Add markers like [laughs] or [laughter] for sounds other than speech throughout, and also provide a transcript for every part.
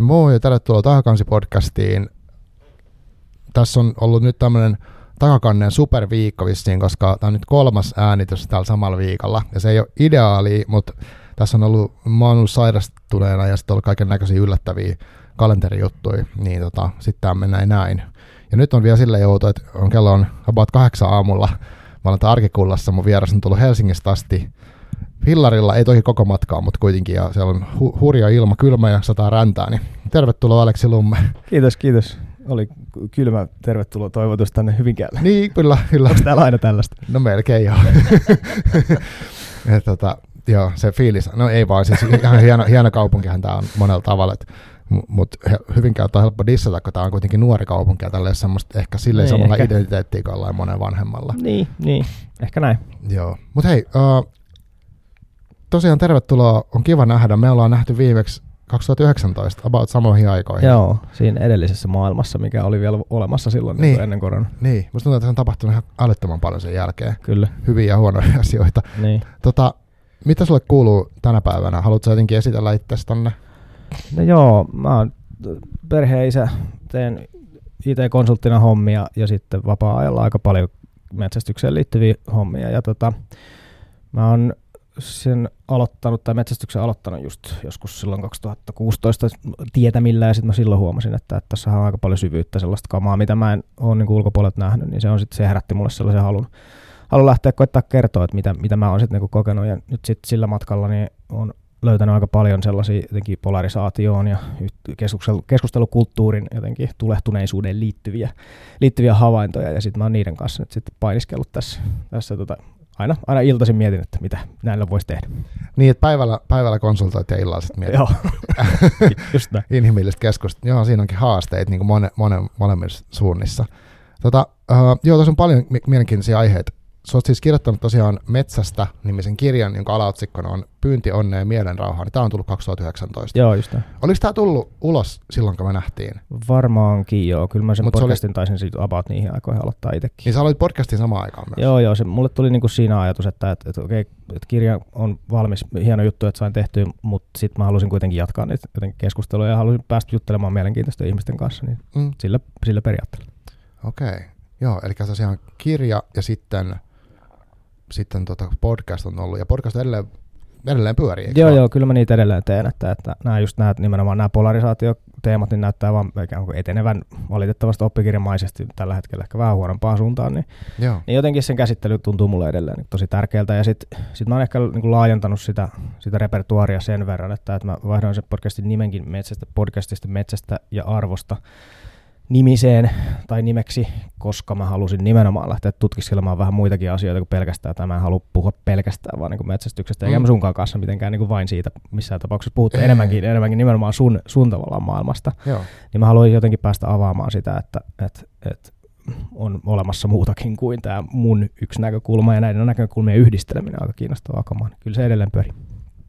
Moi ja tervetuloa Takakansi-podcastiin. Tässä on ollut nyt tämmöinen takakannen superviikko vissiin, koska tämä on nyt kolmas äänitys tällä samalla viikolla. Ja se ei ole ideaali, mutta tässä on ollut, mä oon ollut sairastuneena ja sitten ollut kaiken näköisiä yllättäviä kalenterijuttuja, niin tota, sitten tämä menee näin. Ja nyt on vielä silleen joutu, että on kello on about kahdeksan aamulla. Mä olen arkikullassa, mun vieras on tullut Helsingistä asti Fillarilla, ei toki koko matkaa, mutta kuitenkin, ja siellä on hu- hurja ilma, kylmä ja sataa räntää, niin tervetuloa Aleksi Lumme. Kiitos, kiitos. Oli kylmä tervetuloa toivotus tänne Hyvinkäälle. Niin, kyllä, kyllä. Onko täällä aina tällaista? No melkein joo. [laughs] ja, tota, joo, se fiilis, no ei vaan, siis ihan hieno, hieno kaupunkihan tämä on monella tavalla, että mutta Hyvinkäältä on helppo dissata, kun tämä on kuitenkin nuori kaupunki ja tälleen semmoista ehkä silleen Niin, samalla ehkä. identiteettiä kuin monen vanhemmalla. Niin, niin. Ehkä näin. Joo, mutta hei, uh, tosiaan tervetuloa, on kiva nähdä. Me ollaan nähty viimeksi 2019, about samoihin aikoihin. Joo, siinä edellisessä maailmassa, mikä oli vielä olemassa silloin Niin. niin. ennen koronaa. Niin, musta tuntuu, että se on tapahtunut ihan älyttömän paljon sen jälkeen. Kyllä, Hyviä ja huonoja [laughs] asioita. niin. Tota, mitä sulle kuuluu tänä päivänä? Haluatko jotenkin esitellä itsesi tonne? No joo, mä oon perheisä, teen IT-konsulttina hommia ja sitten vapaa-ajalla aika paljon metsästykseen liittyviä hommia. Ja tota, mä oon sen aloittanut, tai metsästyksen aloittanut just joskus silloin 2016 tietämillä, ja sitten mä silloin huomasin, että, että tässä on aika paljon syvyyttä sellaista kamaa, mitä mä en ole niin ulkopuolelta nähnyt, niin se on sitten se herätti mulle sellaisen halun, halun lähteä koittaa kertoa, että mitä, mitä mä oon sitten niin kokenut, ja nyt sitten sillä matkalla niin on löytänyt aika paljon sellaisia jotenkin polarisaatioon ja keskustelukulttuurin jotenkin tulehtuneisuuden liittyviä, liittyviä havaintoja, ja sitten mä oon niiden kanssa nyt sitten painiskellut tässä, tässä tota, aina, aina iltaisin mietin, että mitä näillä voisi tehdä. Niin, että päivällä, päivällä konsultoit ja illalla sitten mietit Joo, [laughs] just näin. inhimillistä keskustelua. Joo, siinä onkin haasteita niin kuin mone, mone, molemmissa suunnissa. Tota, uh, joo, tässä on paljon mi- mielenkiintoisia aiheita. Sä oot siis kirjoittanut tosiaan Metsästä nimisen kirjan, jonka alaotsikkona on Pyynti, onnea ja mielenrauhaa. Niin tämä on tullut 2019. Joo, just näin. Oliko tämä tullut ulos silloin, kun me nähtiin? Varmaankin joo. Kyllä mä sen Mut se oli- podcastin taisin siitä about niihin aikoihin aloittaa itsekin. Niin sä aloit podcastin samaan aikaan myös. Joo, joo, se, mulle tuli niinku siinä ajatus, että, että, että okei, että kirja on valmis, hieno juttu, että sain tehtyä, mutta sitten mä halusin kuitenkin jatkaa niitä keskusteluja ja halusin päästä juttelemaan mielenkiintoisten ihmisten kanssa, niin Mm, sillä, sillä periaatteella. Okei. Okay. Joo, eli tosiaan kirja ja sitten, sitten tota podcast on ollut. Ja podcast edelleen, edelleen pyörii, Joo, vaan? joo, kyllä mä niitä edelleen teen, että, että nämä just nämä, nimenomaan nämä polarisaatioteemat, niin näyttää vaan ikään kuin etenevän valitettavasti oppikirjamaisesti tällä hetkellä ehkä vähän huonompaan suuntaan, niin Joo. Niin jotenkin sen käsittely tuntuu mulle edelleen niin tosi tärkeältä. Ja sitten sit mä oon ehkä niin kuin laajentanut sitä, sitä repertuaria sen verran, että, että mä vaihdoin sen podcastin nimenkin metsästä, podcastista metsästä ja arvosta nimiseen tai nimeksi, koska mä halusin nimenomaan lähteä tutkiskelemaan vähän muitakin asioita kuin pelkästään. Tai mä en halua puhua pelkästään vaan niin kuin metsästyksestä, eikä Mm. mä sunkaan kanssa mitenkään niin kuin vain siitä missään tapauksessa puhuttu enemmänkin, enemmänkin nimenomaan sun, sun tavallaan maailmasta Joo. niin mä haluaisin jotenkin päästä avaamaan sitä, että, että, että on olemassa muutakin kuin tämä mun yksi näkökulma ja näiden näkökulmien yhdisteleminen on aika kiinnostavaa kamaa. Kyllä se edelleen pyörii.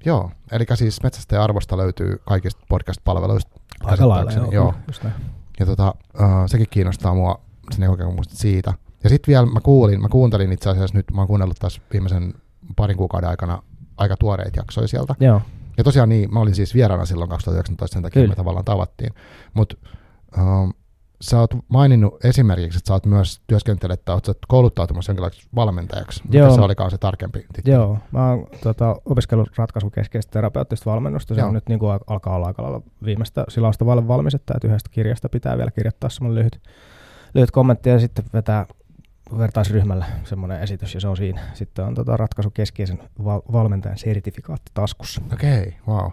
Joo. Eli siis Metsästä ja arvosta löytyy kaikista podcast-palveluista. Aika lailla, joo. joo. Just näin. Ja tota, uh, sekin kiinnostaa mua, sen kokemusta siitä. Ja sitten vielä mä kuulin, mä kuuntelin itse asiassa nyt, mä oon kuunnellut taas viimeisen parin kuukauden aikana aika tuoreita jaksoja sieltä. Joo, Ja tosiaan niin, mä olin siis vieraana silloin 2019, sen takia Kyllä. me tavallaan tavattiin. Mutta um, sä oot maininnut esimerkiksi, että sä oot myös työskentelet tai oot kouluttautumassa jonkinlaiseksi valmentajaksi. Mikä Joo. se olikaan se tarkempi titteli? joo. Mä oon tota, opiskellut ratkaisukeskeistä terapeuttista valmennusta. Se Joo. on nyt niin kuin alkaa olla aika lailla viimeistä silausta vaille valmis, että että yhdestä kirjasta pitää vielä kirjoittaa semmoinen lyhyt, lyhyt kommentti ja sitten vetää vertaisryhmällä semmoinen esitys ja se on siinä. Sitten on tota ratkaisukeskeisen val- valmentajan sertifikaatti taskussa. Okei, okay, wow.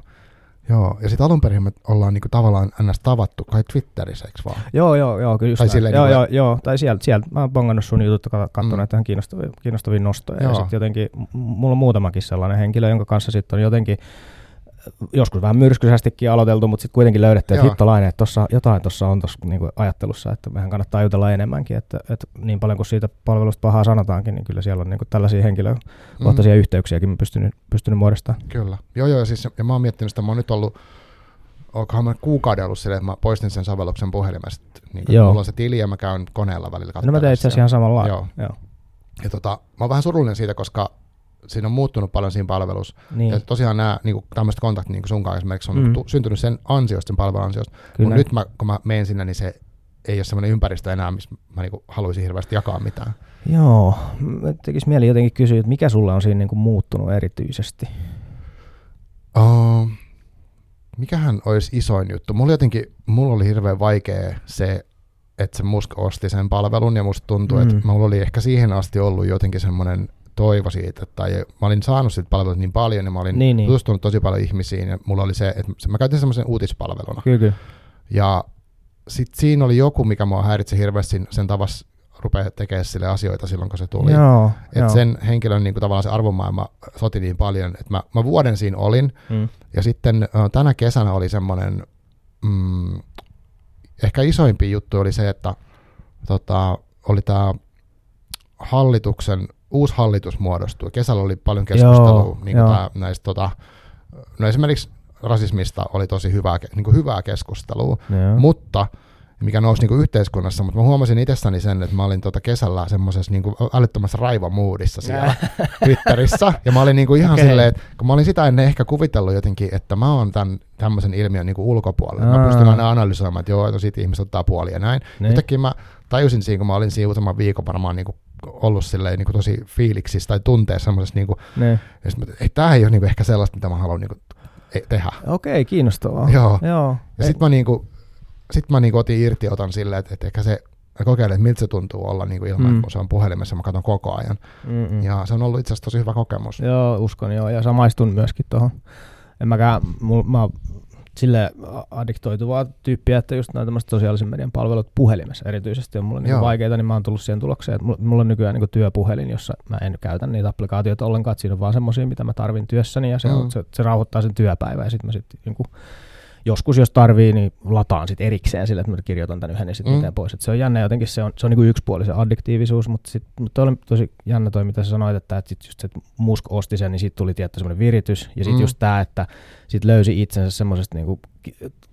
Joo, ja sitten alun perin me ollaan niinku tavallaan ns. tavattu kai Twitterissä, eikö vaan? Joo, joo, joo, kyllä just Tai silleen joo, niin joo, joo, tai sieltä, sieltä mä oon bongannut sun jutut, katsonut Mm. mm. ihan kiinnostavia, kiinnostavia nostoja. Joo. Ja sitten jotenkin, mulla on muutamakin sellainen henkilö, jonka kanssa sitten on jotenkin joskus vähän myrskyisestikin aloiteltu, mutta sitten kuitenkin löydetty, että hittolainen, että tossa, jotain tuossa on tuossa niinku ajattelussa, että mehän kannattaa jutella enemmänkin, että, että niin paljon kuin siitä palvelusta pahaa sanotaankin, niin kyllä siellä on niinku tällaisia henkilökohtaisia mm. yhteyksiäkin pystynyt, pystynyt muodostamaan. Kyllä. Joo, joo, ja, siis, ja mä oon miettinyt sitä, mä oon nyt ollut, onkohan mä kuukauden ollut silleen, että mä poistin sen sovelluksen puhelimesta. Niin Joo. mulla on se tili ja mä käyn koneella välillä No mä tein itse asiassa katsomassa. ihan samalla. Joo. Joo. Ja tota, mä oon vähän surullinen siitä, koska siinä on muuttunut paljon siinä palvelussa. Niin, Ja tosiaan nämä niin tämmöiset kontaktit niin sun kanssa esimerkiksi on Mm. mm. syntynyt sen ansiosta, sen palvelun ansiosta. Mutta nyt mä, kun mä menen sinne, niin se ei ole semmoinen ympäristö enää, missä mä niin haluaisin hirveästi jakaa mitään. Joo, mä tekis mieli jotenkin kysyä, että mikä sulla on siinä niin kuin muuttunut erityisesti? Uh, mikähän olisi isoin juttu? Mulla jotenkin, mulla oli hirveän vaikea se, että se Musk osti sen palvelun ja musta tuntuu, mm. Mm. että mulla oli ehkä siihen asti ollut jotenkin semmoinen toivo siitä, tai mä olin saanut siitä palvelut niin paljon, ja mä olin Niin, niin, niin. tutustunut tosi paljon ihmisiin, ja mulla oli se, että mä käytin semmoisen uutispalveluna. Kyllä, kyllä. Ja sitten siinä oli joku, mikä mua häiritsi hirveästi sen tavassa rupeaa tekemään sille asioita silloin, kun se tuli. Joo, joo. Että sen henkilön niin kuin, tavallaan se arvomaailma soti niin paljon, että mä, mä vuoden siinä olin, Mm. ja sitten tänä kesänä oli semmoinen, mm, ehkä isoimpi juttu oli se, että tota, oli tämä hallituksen, uusi hallitus muodostui. Kesällä oli paljon keskustelua Joo, niin joo. tää, näistä, tota, no esimerkiksi rasismista oli tosi hyvää, niin kuin hyvää keskustelua, Joo. mutta mikä nousi niin kuin yhteiskunnassa, mutta mä huomasin itsessäni sen, että mä olin tota kesällä semmoisessa niin älyttömässä raivomuudissa siellä [laughs] Twitterissä, ja mä olin niin kuin ihan okay. silleen, että kun mä olin sitä ennen ehkä kuvitellut jotenkin, että mä oon tämän tämmöisen ilmiön niin kuin ulkopuolella. Mä Aa. pystyn aina analysoimaan, että joo, että siitä ihmiset ottaa puolia ja näin. Niin. Yhtäkkiä mä tajusin siinä, kun mä olin siinä useamman viikon varmaan niin kuin ollut silleen, niin kuin tosi fiiliksissä tai tunteessa semmoisessa, niin kuin, Niin. että tämä ei ole niin kuin ehkä sellaista, mitä mä haluan niin kuin, e- tehdä. Okei, kiinnostavaa. Joo. Joo. Ja sitten mä, niinku, sit mä niinku otin irti otan silleen, että, että ehkä se mä kokeilen, että miltä se tuntuu olla niinku ilman, Mm. kun se on puhelimessa, mä katson koko ajan. Mm-mm. Ja se on ollut itse asiassa tosi hyvä kokemus. Joo, uskon joo, ja samaistun myöskin tuohon. En mäkään, mul, mä sille addiktoituvaa tyyppiä, että just nämä tämmöiset sosiaalisen median palvelut puhelimessa erityisesti on mulle niin vaikeita, niin mä oon tullut siihen tulokseen, että mulla, on nykyään niin työpuhelin, jossa mä en käytä niitä applikaatioita ollenkaan, että siinä on vaan semmoisia, mitä mä tarvin työssäni, ja se, Mm. se, se rauhoittaa sen työpäivän, ja sitten mä sitten niin joskus, jos tarvii, niin lataan sitten erikseen sille, että mä kirjoitan tämän yhden ja sitten Mm. pois. Et se on jännä jotenkin, se on, se on niin yksipuolisen addiktiivisuus, mutta sitten mut toi oli tosi jännä toi, mitä sä sanoit, että, että sit just se, että Musk osti sen, niin siitä tuli tietty semmoinen viritys. Ja sitten Mm. just tämä, että sit löysi itsensä semmoisesta niinku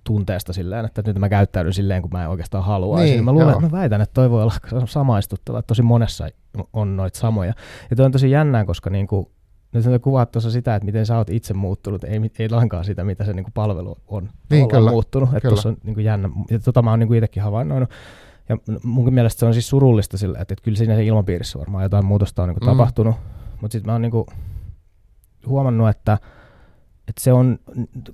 tunteesta silleen, että nyt mä käyttäydyn silleen, kun mä en oikeastaan haluaisi. Niin, mä luulen, joo. että mä väitän, että toi voi olla samaistuttava, että tosi monessa on noita samoja. Ja toi on tosi jännää, koska niinku, nyt sä kuvaat tuossa sitä, että miten sä oot itse muuttunut, ei, ei lainkaan sitä, mitä se niinku palvelu on Niin, kyllä, muuttunut. Että tuossa on niinku jännä, ja tota mä oon niinku itsekin havainnoinut. Ja munkin mielestä se on siis surullista sillä, että, että kyllä siinä se ilmapiirissä varmaan jotain muutosta on niinku Mm. mm. tapahtunut. Mutta sitten mä oon niinku huomannut, että, että se on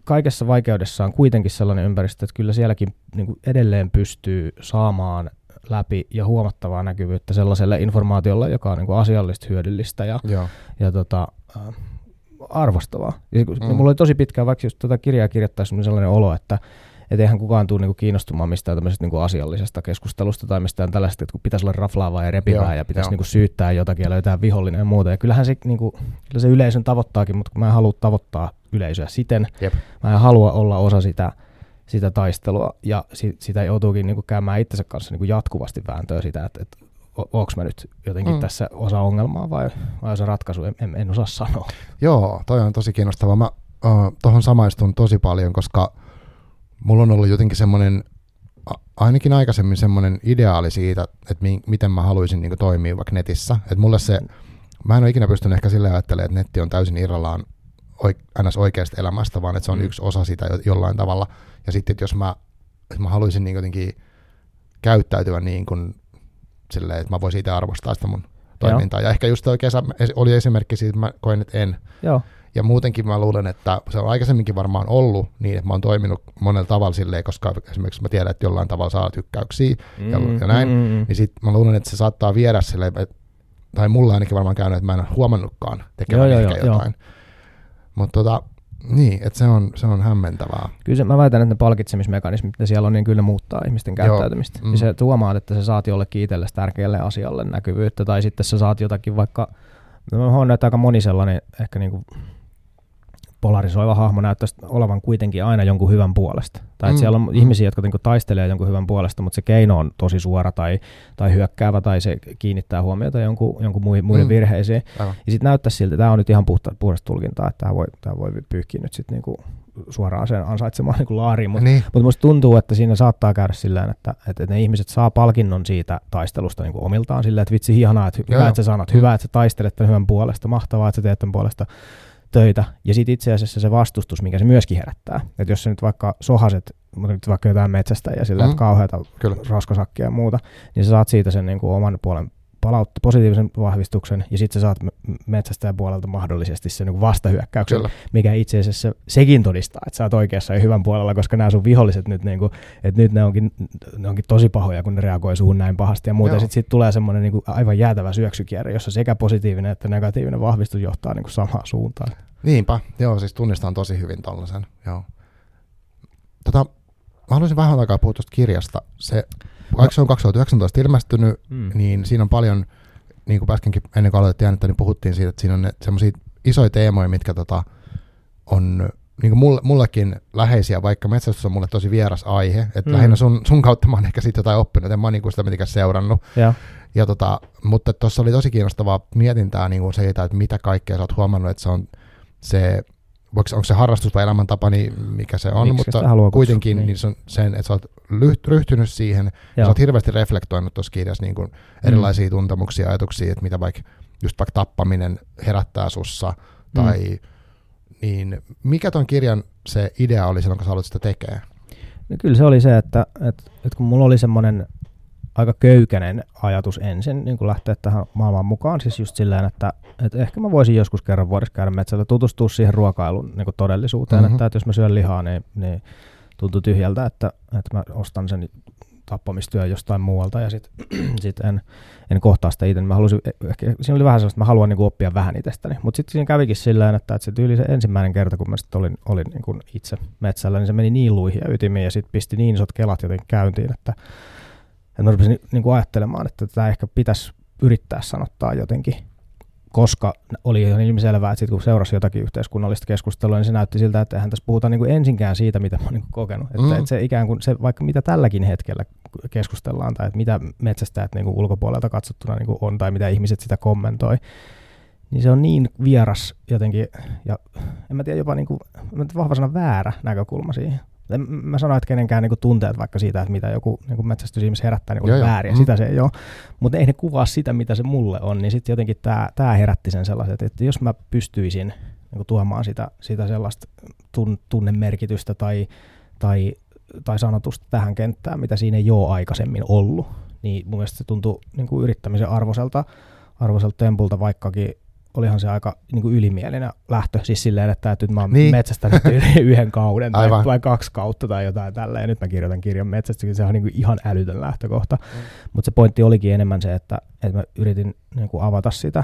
kaikessa vaikeudessaan kuitenkin sellainen ympäristö, että kyllä sielläkin niinku edelleen pystyy saamaan läpi ja huomattavaa näkyvyyttä sellaiselle informaatiolle, joka on niinku asiallista, hyödyllistä ja, Joo. ja tota, äh, arvostavaa. Ja kun- Mm. Mulla oli tosi pitkään, vaikka just tuota kirjaa kirjoittaessa niin sellainen olo, että et eihän kukaan tule niinku kiinnostumaan mistään tämmöisestä niinku asiallisesta keskustelusta tai mistään tällaista, että kun pitäisi olla raflaavaa ja repivää Joo, ja pitäisi joo. niinku syyttää jotakin ja löytää vihollinen ja muuta. Ja kyllähän se, niinku, kyllä se yleisön tavoittaakin, mutta kun mä en halua tavoittaa yleisöä siten, Jep. mä en halua olla osa sitä, sitä taistelua ja si, sitä joutuukin niinku käymään itsensä kanssa niinku jatkuvasti vääntöä sitä, että, että onko mä nyt jotenkin Mm. tässä osa ongelmaa vai, vai osa ratkaisu, en, en, en osaa sanoa. Joo, toi on tosi kiinnostavaa. Mä uh, tohon samaistun tosi paljon, koska mulla on ollut jotenkin semmoinen, ainakin aikaisemmin semmoinen ideaali siitä, että mi- miten mä haluaisin niin toimia vaikka netissä. Että mulle se, mä en ole ikinä pystynyt ehkä sille ajattelemaan, että netti on täysin irrallaan oik- ns. oikeasta elämästä, vaan että se on Mm. mm. yksi osa sitä jo- jollain tavalla. Ja sitten, että jos mä, että mä haluaisin niin jotenkin käyttäytyä niin kuin silleen, että mä voisin itse arvostaa sitä mun toimintaa. Ja ehkä just toi kesä oli esimerkki siitä, että mä koen, että en. Joo, Ja muutenkin mä luulen, että se on aikaisemminkin varmaan ollut niin, että mä oon toiminut monella tavalla silleen, koska esimerkiksi mä tiedän, että jollain tavalla saa tykkäyksiä, ja, ja näin, Mm, mm, mm. niin sit mä luulen, että se saattaa viedä silleen, että, tai mulla ainakin varmaan käynyt, että mä en ole huomannutkaan tekevän Joo, joo, ehkä joo, jotain. Mutta tota, niin, että se on, se on hämmentävää. Kyllä se, mä väitän, että ne palkitsemismekanismit, mitä siellä on, niin kyllä muuttaa ihmisten Joo, käyttäytymistä. mm. Mm. Ja se huomaat, että sä saat jollekin itsellesi tärkeälle asialle näkyvyyttä, tai sitten sä saat jotakin vaikka, mä huomannut, että aika moni sellainen ehkä niinku polarisoiva hahmo näyttäisi olevan kuitenkin aina jonkun hyvän puolesta. Tai että Mm, siellä on mm. ihmisiä, jotka niinku taistelee jonkun hyvän puolesta, mutta se keino on tosi suora tai, tai hyökkäävä tai se kiinnittää huomiota jonkun, jonkun mui- muiden Mm. virheisiin. Aivan. Ja sitten näyttäisi siltä, tämä on nyt ihan puhta, puhdasta tulkintaa, että tämä voi, tämä voi pyyhkiä nyt sitten niinku suoraan sen ansaitsemaan niinku laariin, mutta Niin, mutta musta tuntuu, että siinä saattaa käydä sillä että, että ne ihmiset saa palkinnon siitä taistelusta niin kuin omiltaan silleen, että vitsi ihanaa, että Joo. hyvä, että sä sanot, hyvä, että sä taistelet tämän hyvän puolesta, mahtavaa, että sä teet tämän puolesta töitä. Ja sitten itse asiassa se vastustus, mikä se myöskin herättää. Että jos sä nyt vaikka sohaset, mutta nyt vaikka jotain metsästä ja sillä, Mm. että kauheata kyllä. raskosakkia ja muuta, niin sä saat siitä sen niin kuin oman puolen palautta, positiivisen vahvistuksen, ja sitten sä saat metsästäjän puolelta mahdollisesti sen niin vastahyökkäyksen, Kyllä. mikä itse asiassa sekin todistaa, että sä oot oikeassa ja hyvän puolella, koska nämä sun viholliset nyt, niin kuin, että nyt ne onkin, ne onkin tosi pahoja, kun ne reagoi suhun näin pahasti ja muuta. Sitten sit tulee semmoinen niin aivan jäätävä syöksykierre, jossa sekä positiivinen että negatiivinen vahvistus johtaa niin kuin samaan suuntaan. Niinpä, joo, siis tunnistan tosi hyvin tollasen, joo. Tota, mä haluaisin vähän aikaa puhua tuosta kirjasta. Se, vaikka se on 2019 ilmestynyt, Mm. niin siinä on paljon, niin kuin äskenkin ennen kuin aloitettiin äänettä, niin puhuttiin siitä, että siinä on semmoisia isoja teemoja, mitkä tota, on niin kuin mulle, mullekin läheisiä, vaikka metsästys on mulle tosi vieras aihe, että Mm. lähinnä sun, sun kautta mä oon ehkä siitä jotain oppinut, en mä niin kuin sitä mitenkään seurannut, Ja, ja tota, mutta tuossa oli tosi kiinnostavaa mietintää niin kuin siitä, että mitä kaikkea sä oot huomannut, että se on se, voiko, onko se harrastus vai elämäntapa, niin mikä se on, Miksi mutta kuitenkin niin. niin. se on sen, että sä oot ryhtynyt siihen, ja ja, sä oot hirveästi reflektoinut tuossa kirjassa niin kuin erilaisia mm. tuntemuksia ja ajatuksia, että mitä vaikka just vaikka tappaminen herättää sussa, tai mm. niin mikä ton kirjan se idea oli silloin, kun sä aloitit sitä tekemään? No kyllä se oli se, että, että, että kun mulla oli semmoinen aika köykäinen ajatus ensin niin kun lähteä tähän maailmaan mukaan, siis just silleen, että, että ehkä mä voisin joskus kerran vuodessa käydä metsällä tutustua siihen ruokailun niin kuin todellisuuteen, Mhm. että, että jos mä syön lihaa, niin, niin tuntuu tyhjältä, että, että mä ostan sen tappamistyön jostain muualta ja sitten [clears throat] sit en, en kohtaa sitä itse. Mä halusin, ehkä, siinä oli vähän sellaista, että mä haluan niin oppia vähän itsestäni, mutta sitten siinä kävikin silleen, että, että se tyyli se ensimmäinen kerta, kun mä sitten olin, olin niin kuin itse metsällä, niin se meni niin luihin ja ytimiin ja sitten pisti niin isot kelat jotenkin käyntiin, että, että mä rupesin niin kuin ajattelemaan, että tämä ehkä pitäisi yrittää sanottaa jotenkin koska oli ihan ilmiselvää, että sit kun seurasi jotakin yhteiskunnallista keskustelua, niin se näytti siltä, että eihän tässä puhuta niin kuin ensinkään siitä, mitä mä oon niin kokenut. Että, Mm. että se ikään kuin se, vaikka mitä tälläkin hetkellä keskustellaan, tai että mitä metsästäjät niin kuin ulkopuolelta katsottuna niin kuin on, tai mitä ihmiset sitä kommentoi, niin se on niin vieras jotenkin, ja en mä tiedä, jopa niin kuin, vahva sana väärä näkökulma siihen. En mä sano, että kenenkään niinku tunteet vaikka siitä, että mitä joku niinku metsästysihmis herättää, niin Joo, on joo. vääriä, Mm. sitä se ei ole. Mutta ei ne kuvaa sitä, mitä se mulle on, niin sitten jotenkin tämä herätti sen sellaiset, että jos mä pystyisin niinku tuomaan sitä, sitä sellaista tun, tunnemerkitystä tai, tai, tai sanotusta tähän kenttään, mitä siinä ei ole aikaisemmin ollut, niin mun mielestä se tuntuu niinku yrittämisen arvoiselta, arvoiselta tempulta, vaikkakin olihan se aika niin kuin ylimielinen lähtö, siis silleen, että, että nyt mä oon Niin. metsästänyt [laughs] yhden kauden tai, Aivan. tai kaksi kautta tai jotain tällä, ja nyt mä kirjoitan kirjan metsästyksen, se on niin kuin ihan älytön lähtökohta. Mm. Mutta se pointti olikin enemmän se, että, että mä yritin niin kuin avata sitä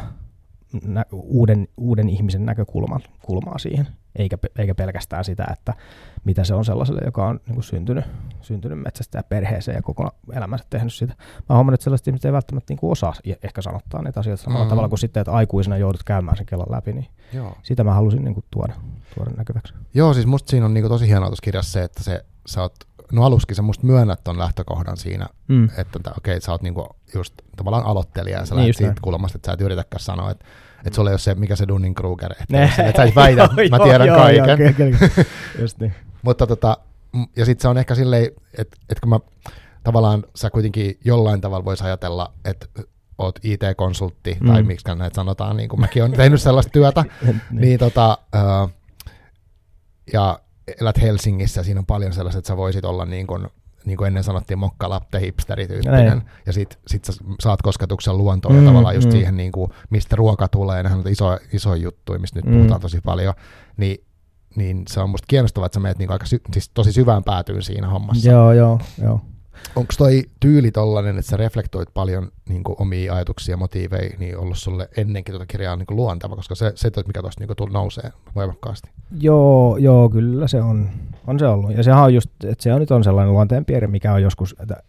nä- uuden, uuden ihmisen näkökulmaa kulmaa siihen, eikä, eikä pelkästään sitä, että mitä se on sellaiselle, joka on niin kuin syntynyt, syntynyt metsästä ja perheeseen ja koko elämänsä tehnyt sitä. Mä oon huomannut, että sellaiset ihmiset ei välttämättä niin kuin osaa ehkä sanottaa niitä asioita samalla Mm. tavalla kuin sitten, että aikuisena joudut käymään sen kelan läpi, niin Joo. sitä mä halusin niin kuin tuoda, tuoda näkyväksi. Joo, siis musta siinä on niinku tosi hienoa tuossa kirjassa se, että se, sä oot, no aluskin sä musta myönnät ton lähtökohdan siinä, Mm. että tää- okei, sä oot niinku just tavallaan aloittelija ja sä Niin lähdet siitä näin. kulmasta, että sä et yritäkään sanoa, että, että sulla ei ole se, mikä se Dunning-Kruger, että, Ne. että sä et [laughs] väitä, että mä Joo, tiedän joo, kaiken. Joo, kyllä, kyllä. Just niin. Mutta tota, ja sitten se on ehkä silleen, että, että kun mä tavallaan sä kuitenkin jollain tavalla vois ajatella, että oot IT-konsultti, mm. tai Mm. miksi näitä sanotaan, niin kuin mäkin olen tehnyt sellaista työtä, [laughs] niin, niin tota, ö, ja elät Helsingissä, siinä on paljon sellaista, että sä voisit olla niin kuin, niin kuin ennen sanottiin mokkalatte hipsterityyppinen, Näin. ja sit, sit sä saat kosketuksen luontoon mm, Mm, ja tavallaan just mm. siihen, niin kuin, mistä ruoka tulee, nehän on iso, iso juttu, mistä nyt Mm. puhutaan tosi paljon, niin, niin se on musta kiinnostavaa, että sä menet niin aika sy- siis tosi syvään päätyyn siinä hommassa. Joo, joo, joo. Onko toi tyyli tollanen, että sä reflektoit paljon niin kuin, omia ajatuksia ja motiiveja, niin ollut sulle ennenkin tuota kirjaa niin kuin, luonteva, koska se, se mikä tuosta niin nousee voimakkaasti. Joo, joo, kyllä se on, on se ollut. Ja sehän on just, että se on nyt on sellainen luonteenpiirre, mikä on joskus, että,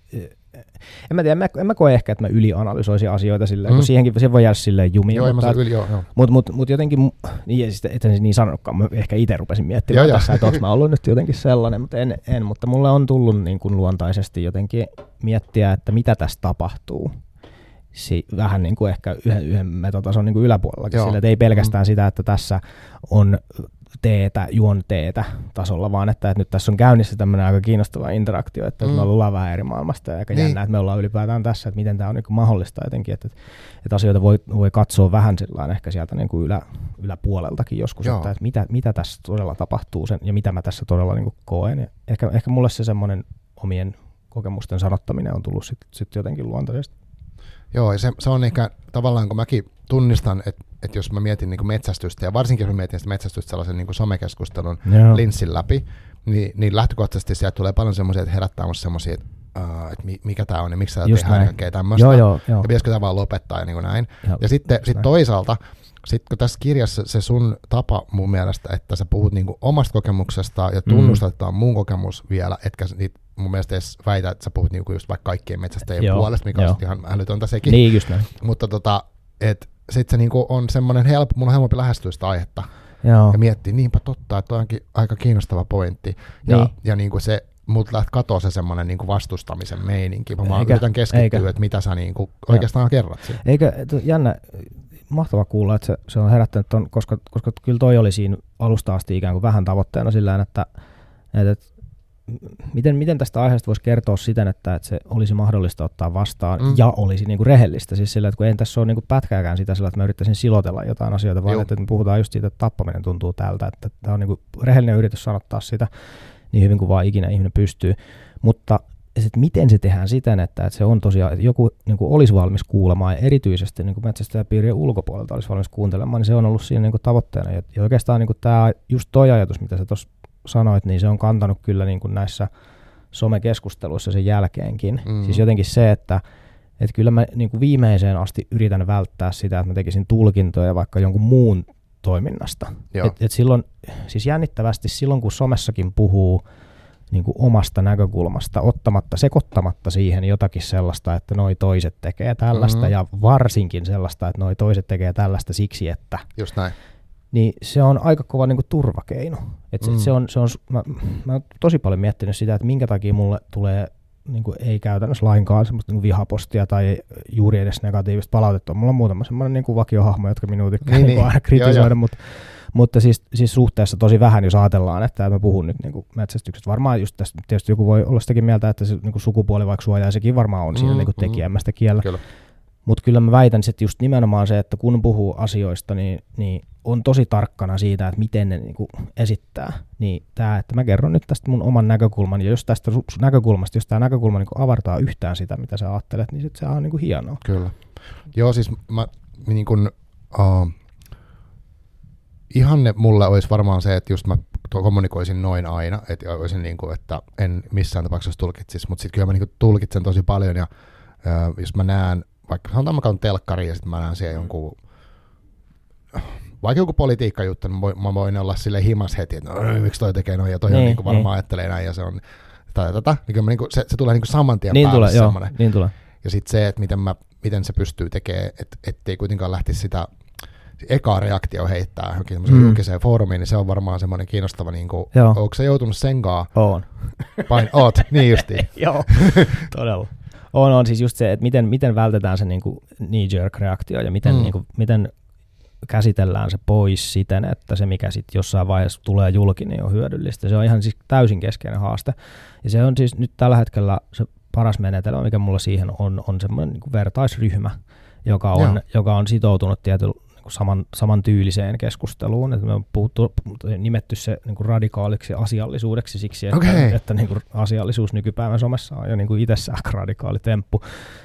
en mä tiedä, en mä, en mä koe ehkä, että mä ylianalysoisin asioita silleen, mm. kun Mm. siihenkin se voi jäädä silleen jumiin. Joo, mutta, yli, joo, joo. mutta mut, mut jotenkin, niin, sitten, että niin sanonutkaan, mä ehkä itse rupesin miettimään Joo, tässä, että onko mä ollut nyt jotenkin sellainen, mutta en, en mutta mulle on tullut niin kuin luontaisesti jotenkin miettiä, että mitä tässä tapahtuu. Si- vähän niin kuin ehkä yhden, yhden metotason niin kuin yläpuolellakin, Joo. sillä että ei pelkästään sitä, että tässä on teetä, juon teetä tasolla, vaan että, että nyt tässä on käynnissä tämmöinen aika kiinnostava interaktio, että mm. Me ollaan vähän eri maailmasta ja aika Niin. jännä, että me ollaan ylipäätään tässä, että miten tämä on niin mahdollista jotenkin, että, että asioita voi, voi katsoa vähän sillä ehkä sieltä niin kuin ylä, yläpuoleltakin joskus, Joo. että, että mitä, mitä tässä todella tapahtuu sen, ja mitä mä tässä todella niin kuin koen. Ja ehkä, ehkä mulle se semmoinen omien kokemusten sanottaminen on tullut sitten sit jotenkin luontaisesti. Joo, ja se, se on ehkä tavallaan, kun mäkin tunnistan, että, että jos mä mietin niin metsästystä, ja varsinkin jos mä mietin sitä metsästystä sellaisen niin somekeskustelun Joo. linssin läpi, niin, niin lähtökohtaisesti sieltä tulee paljon semmoisia, että herättää musta semmoisia, että, uh, että mi- mikä tämä on ja miksi tämä näin. kaikkea tämmöistä. Joo, joo, joo. Ja pitäisikö tämä vaan lopettaa ja niin kuin näin. Ja, Ja sitten sit näin. toisaalta, sit kun tässä kirjassa se sun tapa mun mielestä, että sä puhut niinku omasta kokemuksesta ja Mm. tunnustat, että tämä on mun kokemus vielä, etkä sä niit mun mielestä edes väitä, että sä puhut niinku just vaikka kaikkien metsästäjien Joo, puolesta, mikä joo. on ihan älytöntä sekin. Niin, just näin. Mutta tota, et sit se niinku on semmoinen helppo, mun on helpompi lähestyä sitä aihetta Joo. ja miettiä, niinpä totta, että onkin aika kiinnostava pointti. Ja, Niin. ja niinku se, mut läht katoa se semmoinen niinku vastustamisen meininki. Mä vaan Eikä, yritän keskittyä, eikä. että mitä sä niinku oikeastaan kerrot siinä. Eikö, et jännä, mahtava kuulla, että se, se on herättänyt ton, koska, koska kyllä toi oli siinä alusta asti ikään kuin vähän tavoitteena sillä että, että miten, miten tästä aiheesta voisi kertoa siten, että, että se olisi mahdollista ottaa vastaan Mm. ja olisi niin kuin rehellistä. Siis sillä, että kun ei tässä ole niin kuin pätkääkään sitä sillä, että mä yrittäisin silotella jotain asioita, vaan Joo. että, että me puhutaan just siitä, että tappaminen tuntuu tältä, että tämä on niin kuin rehellinen yritys sanottaa sitä niin hyvin kuin vaan ikinä ihminen pystyy. Mutta että miten se tehdään siten, että, että se on tosiaan, että joku niin kuin olisi valmis kuulemaan ja erityisesti niin kuin metsästäjäpiirien ulkopuolelta olisi valmis kuuntelemaan, niin se on ollut siinä niin kuin tavoitteena. Ja, ja oikeastaan niin kuin tämä, just toi ajatus, mitä sä tuossa sanoit, niin se on kantanut kyllä niin kuin näissä somekeskusteluissa sen jälkeenkin. Mm. Siis jotenkin se, että että kyllä mä niin kuin viimeiseen asti yritän välttää sitä, että mä tekisin tulkintoja vaikka jonkun muun toiminnasta. Joo. Et, et silloin, siis jännittävästi silloin, kun somessakin puhuu niin kuin omasta näkökulmasta, ottamatta, sekoittamatta siihen jotakin sellaista, että noi toiset tekee tällaista, Mhm. mm-hmm. ja varsinkin sellaista, että noi toiset tekee tällaista siksi, että, Just näin. Niin se on aika kova niin kuin turvakeino. Et Mm. mm. se on, se on, mä, mä oon tosi paljon miettinyt sitä, että minkä takia mulle tulee niin kuin ei käytännössä lainkaan semmoista niin vihapostia tai juuri edes negatiivista palautetta. Mulla on muutama semmoinen niin kuin vakiohahmo, jotka minua tykkää Niin, niin, niin, aina Joo, kritisoida, joo. mutta, mutta siis, siis, suhteessa tosi vähän, jos ajatellaan, että mä puhun nyt niin kuin metsästyksestä. Varmaan just tästä, tietysti joku voi olla sitäkin mieltä, että se niin kuin sukupuoli vaikka suojaa, sekin varmaan on siinä Mm, niin kuin mm. tekijämmästä kiellä. Kyllä. Mutta kyllä mä väitän, että just nimenomaan se, että kun puhuu asioista, niin, niin on tosi tarkkana siitä, että miten ne niinku esittää. Niin tämä, että mä kerron nyt tästä mun oman näkökulman, ja jos tästä näkökulmasta, jos tämä näkökulma niinku avartaa yhtään sitä, mitä sä ajattelet, niin sit se on niinku hienoa. Kyllä. Joo, siis mä niin kun, uh, ihanne mulle olisi varmaan se, että just mä kommunikoisin noin aina, että olisin niin kuin, että en missään tapauksessa tulkitsisi, mutta sitten kyllä mä niin kuin tulkitsen tosi paljon ja uh, jos mä näen, vaikka sanotaan mä katson telkkari ja sitten mä näen siellä jonkun vaikka joku politiikkajuttu, niin mä voin, olla sille himas heti, että no, miksi toi tekee noin ja toi niin, on Niin, kuin varmaan niin. ajattelee näin ja se on tätä, tätä. Niin mä niin kuin, se, se tulee niin kuin saman tien Niin päälle tulee, joo, niin tulee. Ja sitten se, että miten, mä, miten se pystyy tekemään, että ettei kuitenkaan lähtisi sitä ekaa reaktio heittää johonkin semmoiseen Mm. mm. julkiseen foorumiin, niin se on varmaan semmoinen kiinnostava, niin kuin, onko se joutunut senkaan On. pain, oot, niin justiin. [laughs] Joo, todella. On, on siis just se, että miten, miten vältetään se niinku knee-jerk-reaktio ja miten, Mm. mm. niinku, miten käsitellään se pois siten, että se mikä sitten jossain vaiheessa tulee julki, niin on hyödyllistä. Se on ihan siis täysin keskeinen haaste. Ja se on siis nyt tällä hetkellä se paras menetelmä, mikä mulla siihen on, on semmoinen niin vertaisryhmä, joka on, Joo. joka on sitoutunut tietyllä niin saman, samantyyliseen keskusteluun. Että me on puhuttu, nimetty se niin kuin radikaaliksi asiallisuudeksi siksi, että, Okei. että niin kuin asiallisuus nykypäivän somessa on jo niin kuin itsessään radikaali temppu,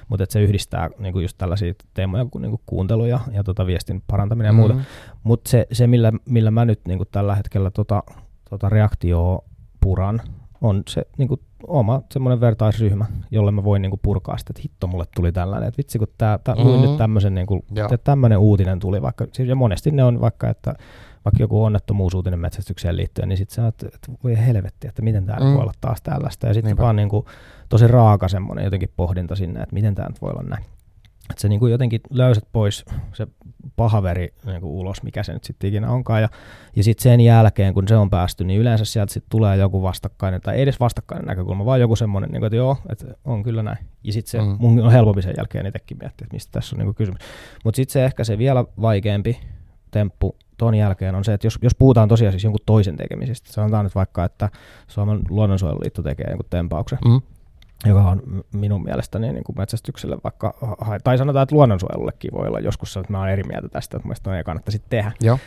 mutta että se yhdistää niin kuin just tällaisia teemoja kuin, niin kuin kuuntelu ja, ja tota viestin parantaminen ja muuta. Mm. Mutta se, se millä, millä mä nyt niin tällä hetkellä tota, tota reaktioa puran, on se niin oma semmoinen vertaisryhmä, jolle mä voin niin purkaa sitä, että hitto mulle tuli tällainen, että vitsi kun tää, tää, Mhm. nyt tämmöisen, niin Joo. että tämmöinen uutinen tuli vaikka, siis ja monesti ne on vaikka, että vaikka joku onnettomuusuutinen metsästykseen liittyen, niin sitten sä oot, että voi helvetti, että miten tämä mm. voi olla taas tällaista. Ja sitten vaan niin kuin, tosi raaka semmoinen jotenkin pohdinta sinne, että miten tämä nyt voi olla näin. Että se niin kuin jotenkin löysät pois se pahaveri niin kuin ulos, mikä se nyt sitten ikinä onkaan. Ja, ja sitten sen jälkeen, kun se on päästy, niin yleensä sieltä sitten tulee joku vastakkainen, tai ei edes vastakkainen näkökulma, vaan joku semmoinen, niin kuin, että joo, että on kyllä näin. Ja sitten se mm. mun on helpompi sen jälkeen itsekin miettiä, että mistä tässä on niin kuin kysymys. Mutta sitten se ehkä se vielä vaikeampi temppu ton jälkeen on se, että jos, jos puhutaan tosiaan siis jonkun toisen tekemisistä, sanotaan nyt vaikka, että Suomen luonnonsuojeluliitto tekee jonkun tempauksen, mm joka on minun mielestäni niin kuin metsästykselle vaikka, tai sanotaan, että luonnonsuojelullekin voi olla joskus, että mä olen eri mieltä tästä, että mielestäni ei kannattaisi tehdä. Joo.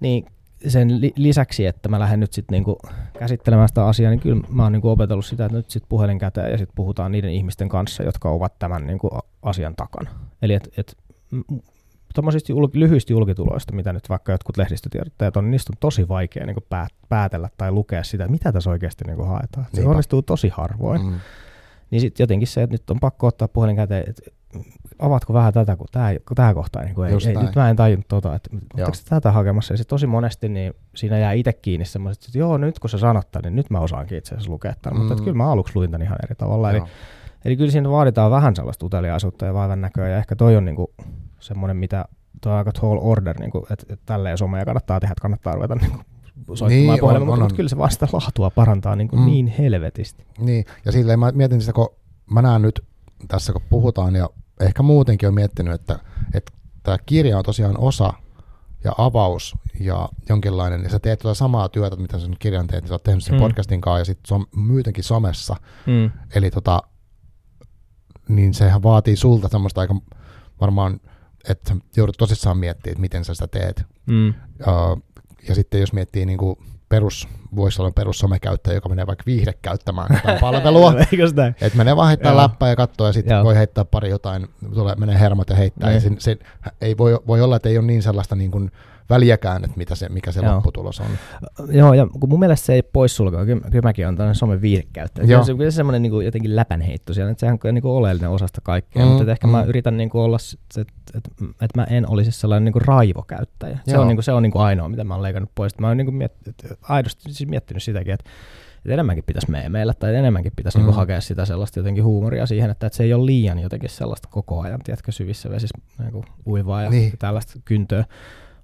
Niin sen lisäksi, että mä lähden nyt sitten niinku käsittelemään sitä asiaa, niin kyllä mä oon niinku opetellut sitä, että nyt sitten puhelin käteen ja sitten puhutaan niiden ihmisten kanssa, jotka ovat tämän niinku asian takana. Eli että et, tuommoisista jul, lyhyistä julkituloista, mitä nyt vaikka jotkut lehdistötiedottajat on, niin niistä on tosi vaikea niin päät, päätellä tai lukea sitä, mitä tässä oikeasti niin haetaan. Se Niinpä. onnistuu tosi harvoin. Mm. Niin sitten jotenkin se, että nyt on pakko ottaa puhelin käteen, että avatko vähän tätä, kun tämä, kohta niin ei, ei, nyt mä en tajunnut tota, että oletteko tätä hakemassa. Ja sitten tosi monesti niin siinä jää itse kiinni semmoiset, että joo, nyt kun sä sanot niin nyt mä osaankin itse asiassa lukea tämän. Mm. Mutta että kyllä mä aluksi luin tämän ihan eri tavalla. Eli, eli kyllä siinä vaaditaan vähän sellaista uteliaisuutta ja vaivan näköä. Ja ehkä toi on niin kuin semmoinen, mitä tuo on aika tall order, niin kuin, että, että tälleen somea kannattaa tehdä, että kannattaa ruveta niin kuin, soittamaan niin, on, mutta, on, kyllä se vasta laatua parantaa niin, kuin mm. niin helvetisti. Niin, ja silleen mä mietin sitä, kun mä näen nyt tässä, kun puhutaan, ja ehkä muutenkin on miettinyt, että, että tämä kirja on tosiaan osa ja avaus ja jonkinlainen, ja sä teet tuota samaa työtä, mitä sen kirjan teet, niin sä oot tehnyt sen mm. podcastin kanssa ja sitten som, myytenkin somessa. Mm. Eli tota, niin sehän vaatii sulta semmoista aika varmaan että joudut tosissaan miettimään, että miten sä sitä teet. Mm. Uh, ja sitten jos miettii niin kuin perus, voisi olla perussomekäyttäjä, joka menee vaikka viihde käyttämään jotain [laughs] palvelua. että menee vaan heittää läppää ja katsoa ja sitten voi heittää pari jotain, tulee, menee hermot ja heittää. Ja niin. se, se, ei voi, voi olla, että ei ole niin sellaista niin kuin, väliäkään, että mitä se, mikä se Joo. lopputulos on. Joo, ja kun mun mielestä se ei poissulkea, kyllä, kyllä mäkin olen tällainen somen viihdekäyttäjä. Kyllä se, kyllä se semmoinen niin kuin, jotenkin läpänheitto siellä, että sehän on niin kuin oleellinen osasta kaikkea, mm, mutta ehkä mm. mä yritän niin kuin olla, että, että, että mä en olisi sellainen niin kuin raivokäyttäjä. Se Joo. on, niin kuin, se on niin kuin ainoa, mitä mä oon leikannut pois. Mä oon niin kuin miet, aidosti siis miettinyt sitäkin, että että enemmänkin pitäisi meillä tai enemmänkin pitäisi niinku mm. niinku hakea sitä sellaista jotenkin huumoria siihen, että, että se ei ole liian jotenkin sellaista koko ajan, tiedätkö, syvissä vesissä niin uivaa ja niin. tällaista kyntöä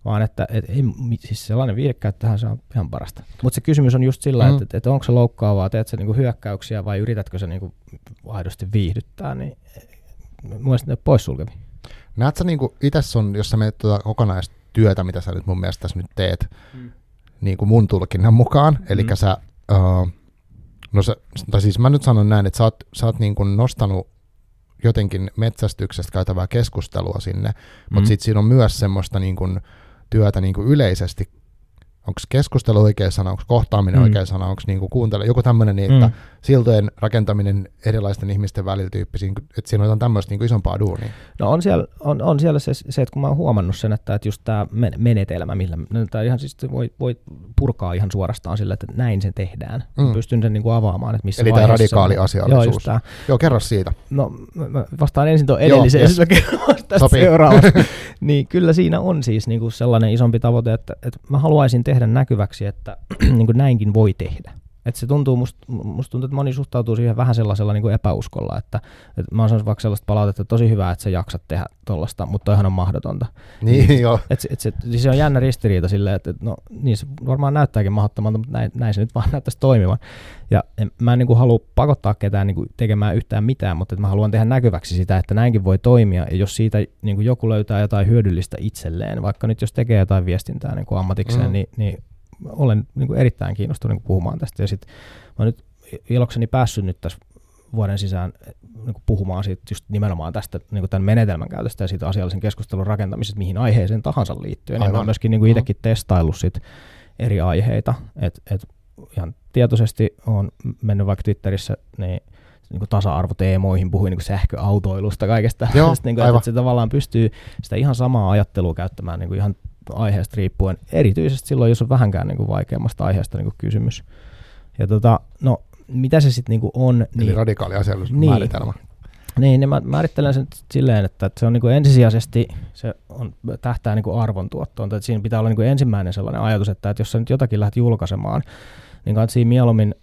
vaan että et, ei, siis sellainen viidekäyttöhän se on ihan parasta. Mutta se kysymys on just sillä, mm. että, että, että onko se loukkaavaa, teet sä niinku hyökkäyksiä vai yritätkö se niinku aidosti viihdyttää, niin mielestäni ne poissulkevia. Näet sä niinku itse sun, jos sä menet tuota kokonaistyötä, mitä sä nyt mun mielestä tässä nyt teet, mm. niin kuin mun tulkinnan mukaan, eli mm. sä, uh, no sä, tai siis mä nyt sanon näin, että sä oot, sä oot niin kuin nostanut jotenkin metsästyksestä käytävää keskustelua sinne, mutta mm. sitten siinä on myös semmoista niin kuin, työtä niin kuin yleisesti onko keskustelu oikea sana, onko kohtaaminen mm. oikea sana, onko niinku kuuntele, joku tämmöinen, niin, että mm. siltojen rakentaminen erilaisten ihmisten välillä tyyppisiin, että siinä on tämmöistä niinku isompaa duunia. No on siellä, on, on siellä se, se, että kun mä oon huomannut sen, että, että just tämä menetelmä, millä no, tämä ihan siis voi, voi purkaa ihan suorastaan sillä, että näin se tehdään. Mm. Pystyn sen niinku avaamaan, että missä Eli tämä radikaali asiallisuus. Joo, Joo, kerro siitä. No mä vastaan ensin tuon edellisen, ja sitten tästä [laughs] niin kyllä siinä on siis niinku sellainen isompi tavoite, että, että mä haluaisin tehdä tehdä näkyväksi, että [clears throat] niin kuin näinkin voi tehdä. Että se tuntuu, musta must tuntuu, että moni suhtautuu siihen vähän sellaisella niin kuin epäuskolla, että, että mä oon saanut vaikka sellaista palautetta, että tosi hyvä, että sä jaksat tehdä tuollaista, mutta toihan on mahdotonta. Niin, niin joo. Et, et, et, siis se on jännä ristiriita silleen, että, että no niin se varmaan näyttääkin mahdottomalta, mutta näin, näin se nyt vaan [laughs] näyttäisi toimivan. Ja en, mä en niin kuin halua pakottaa ketään niin kuin tekemään yhtään mitään, mutta että mä haluan tehdä näkyväksi sitä, että näinkin voi toimia, ja jos siitä niin kuin joku löytää jotain hyödyllistä itselleen, vaikka nyt jos tekee jotain viestintää niin kuin ammatikseen, mm. niin, niin olen niin kuin erittäin kiinnostunut niin kuin puhumaan tästä. Ja sitten mä nyt ilokseni päässyt nyt tässä vuoden sisään niin kuin puhumaan siitä just nimenomaan tästä niin kuin tämän menetelmän käytöstä ja siitä asiallisen keskustelun rakentamisesta, mihin aiheeseen tahansa liittyen. Aivan. Ja mä oon myöskin niin kuin itsekin testaillut sit eri aiheita, että et ihan tietoisesti on mennyt vaikka Twitterissä niin niin kuin tasa-arvoteemoihin, puhuin niin kuin sähköautoilusta, kaikesta Joo, niin kuin, että, että se tavallaan pystyy sitä ihan samaa ajattelua käyttämään niin kuin ihan aiheesta riippuen, erityisesti silloin, jos on vähänkään niin kuin vaikeammasta aiheesta niin kuin kysymys. Ja tota, no, mitä se sitten niin on? Eli niin, radikaali asiallisuus niin, määritelmä. Niin, niin mä määrittelen sen silleen, että, se on niin kuin ensisijaisesti se on, tähtää niin kuin arvontuottoon. Että siinä pitää olla niin kuin ensimmäinen sellainen ajatus, että, että jos sä nyt jotakin lähdet julkaisemaan, niin kannattaa mieluummin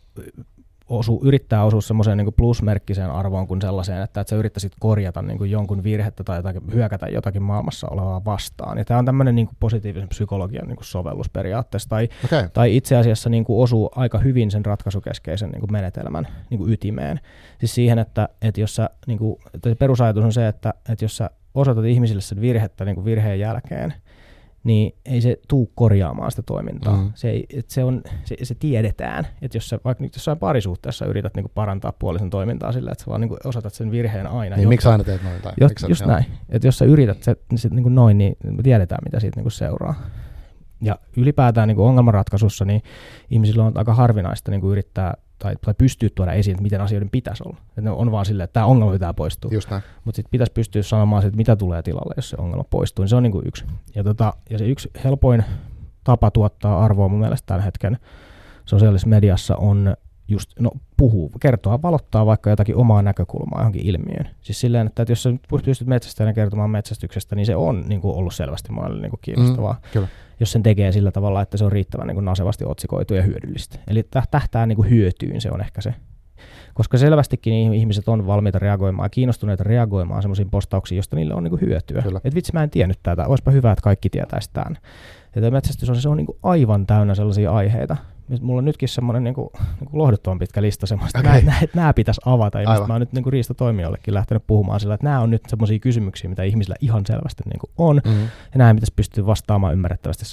osu, yrittää osua semmoiseen niin plusmerkkiseen arvoon kuin sellaiseen, että, että sä yrittäisit korjata niin kuin jonkun virhettä tai jotakin, hyökätä jotakin maailmassa olevaa vastaan. Ja tämä on tämmöinen niin kuin positiivisen psykologian niin kuin sovellus periaatteessa. Tai, okay. tai itse asiassa niin kuin osuu aika hyvin sen ratkaisukeskeisen niin kuin menetelmän niin kuin ytimeen. Siis siihen, että, että jos sä, niin kuin, että perusajatus on se, että, että jos sä osoitat ihmisille sen virhettä niin kuin virheen jälkeen, niin ei se tuu korjaamaan sitä toimintaa. Mm. Se, ei, et se, on, se, se tiedetään, että jos sä vaikka nyt jossain parisuhteessa yrität niinku parantaa puolisen toimintaa sillä, että sä vaan niinku osatat sen virheen aina. Niin, miksi aina teet noin? Tai jo, just joo. näin. Että jos sä yrität se, niin sit niinku noin, niin me tiedetään, mitä siitä niinku seuraa. Ja ylipäätään niinku ongelmanratkaisussa niin ihmisillä on aika harvinaista niinku yrittää tai, tai pystyy tuoda esiin, että miten asioiden pitäisi olla. Että ne on vaan silleen, että tämä ongelma pitää poistua. Mutta sitten pitäisi pystyä sanomaan, että mitä tulee tilalle, jos se ongelma poistuu. Niin se on niin kuin yksi. Ja, tota, ja se yksi helpoin tapa tuottaa arvoa mun mielestä tällä hetken sosiaalisessa mediassa on just no, puhuu, kertoa, valottaa vaikka jotakin omaa näkökulmaa johonkin ilmiöön. Siis silleen, että, että jos sä pystyt metsästäjänä kertomaan metsästyksestä, niin se on niin kuin, ollut selvästi monelle niin kuin kiinnostavaa. Mm, kyllä. Jos sen tekee sillä tavalla, että se on riittävän niin kuin, nasevasti otsikoitu ja hyödyllistä. Eli tähtää niin kuin, hyötyyn, se on ehkä se. Koska selvästikin ihmiset on valmiita reagoimaan ja kiinnostuneita reagoimaan sellaisiin postauksiin, josta niille on niin kuin, hyötyä. Että vitsi, mä en tiennyt tätä, olisipa hyvä, että kaikki tietäisi tämän. Ja metsästys on, se on niin kuin, aivan täynnä sellaisia aiheita, mulla on nytkin semmoinen niin kuin, niin kuin lohduttoman pitkä lista semmoista, okay. että, nämä, että nämä pitäisi avata. Ja mä oon nyt niin kuin riistotoimijoillekin lähtenyt puhumaan sillä, että nämä on nyt semmoisia kysymyksiä, mitä ihmisillä ihan selvästi niin kuin on. Mm-hmm. Ja näihin pitäisi pystyä vastaamaan ymmärrettävästi,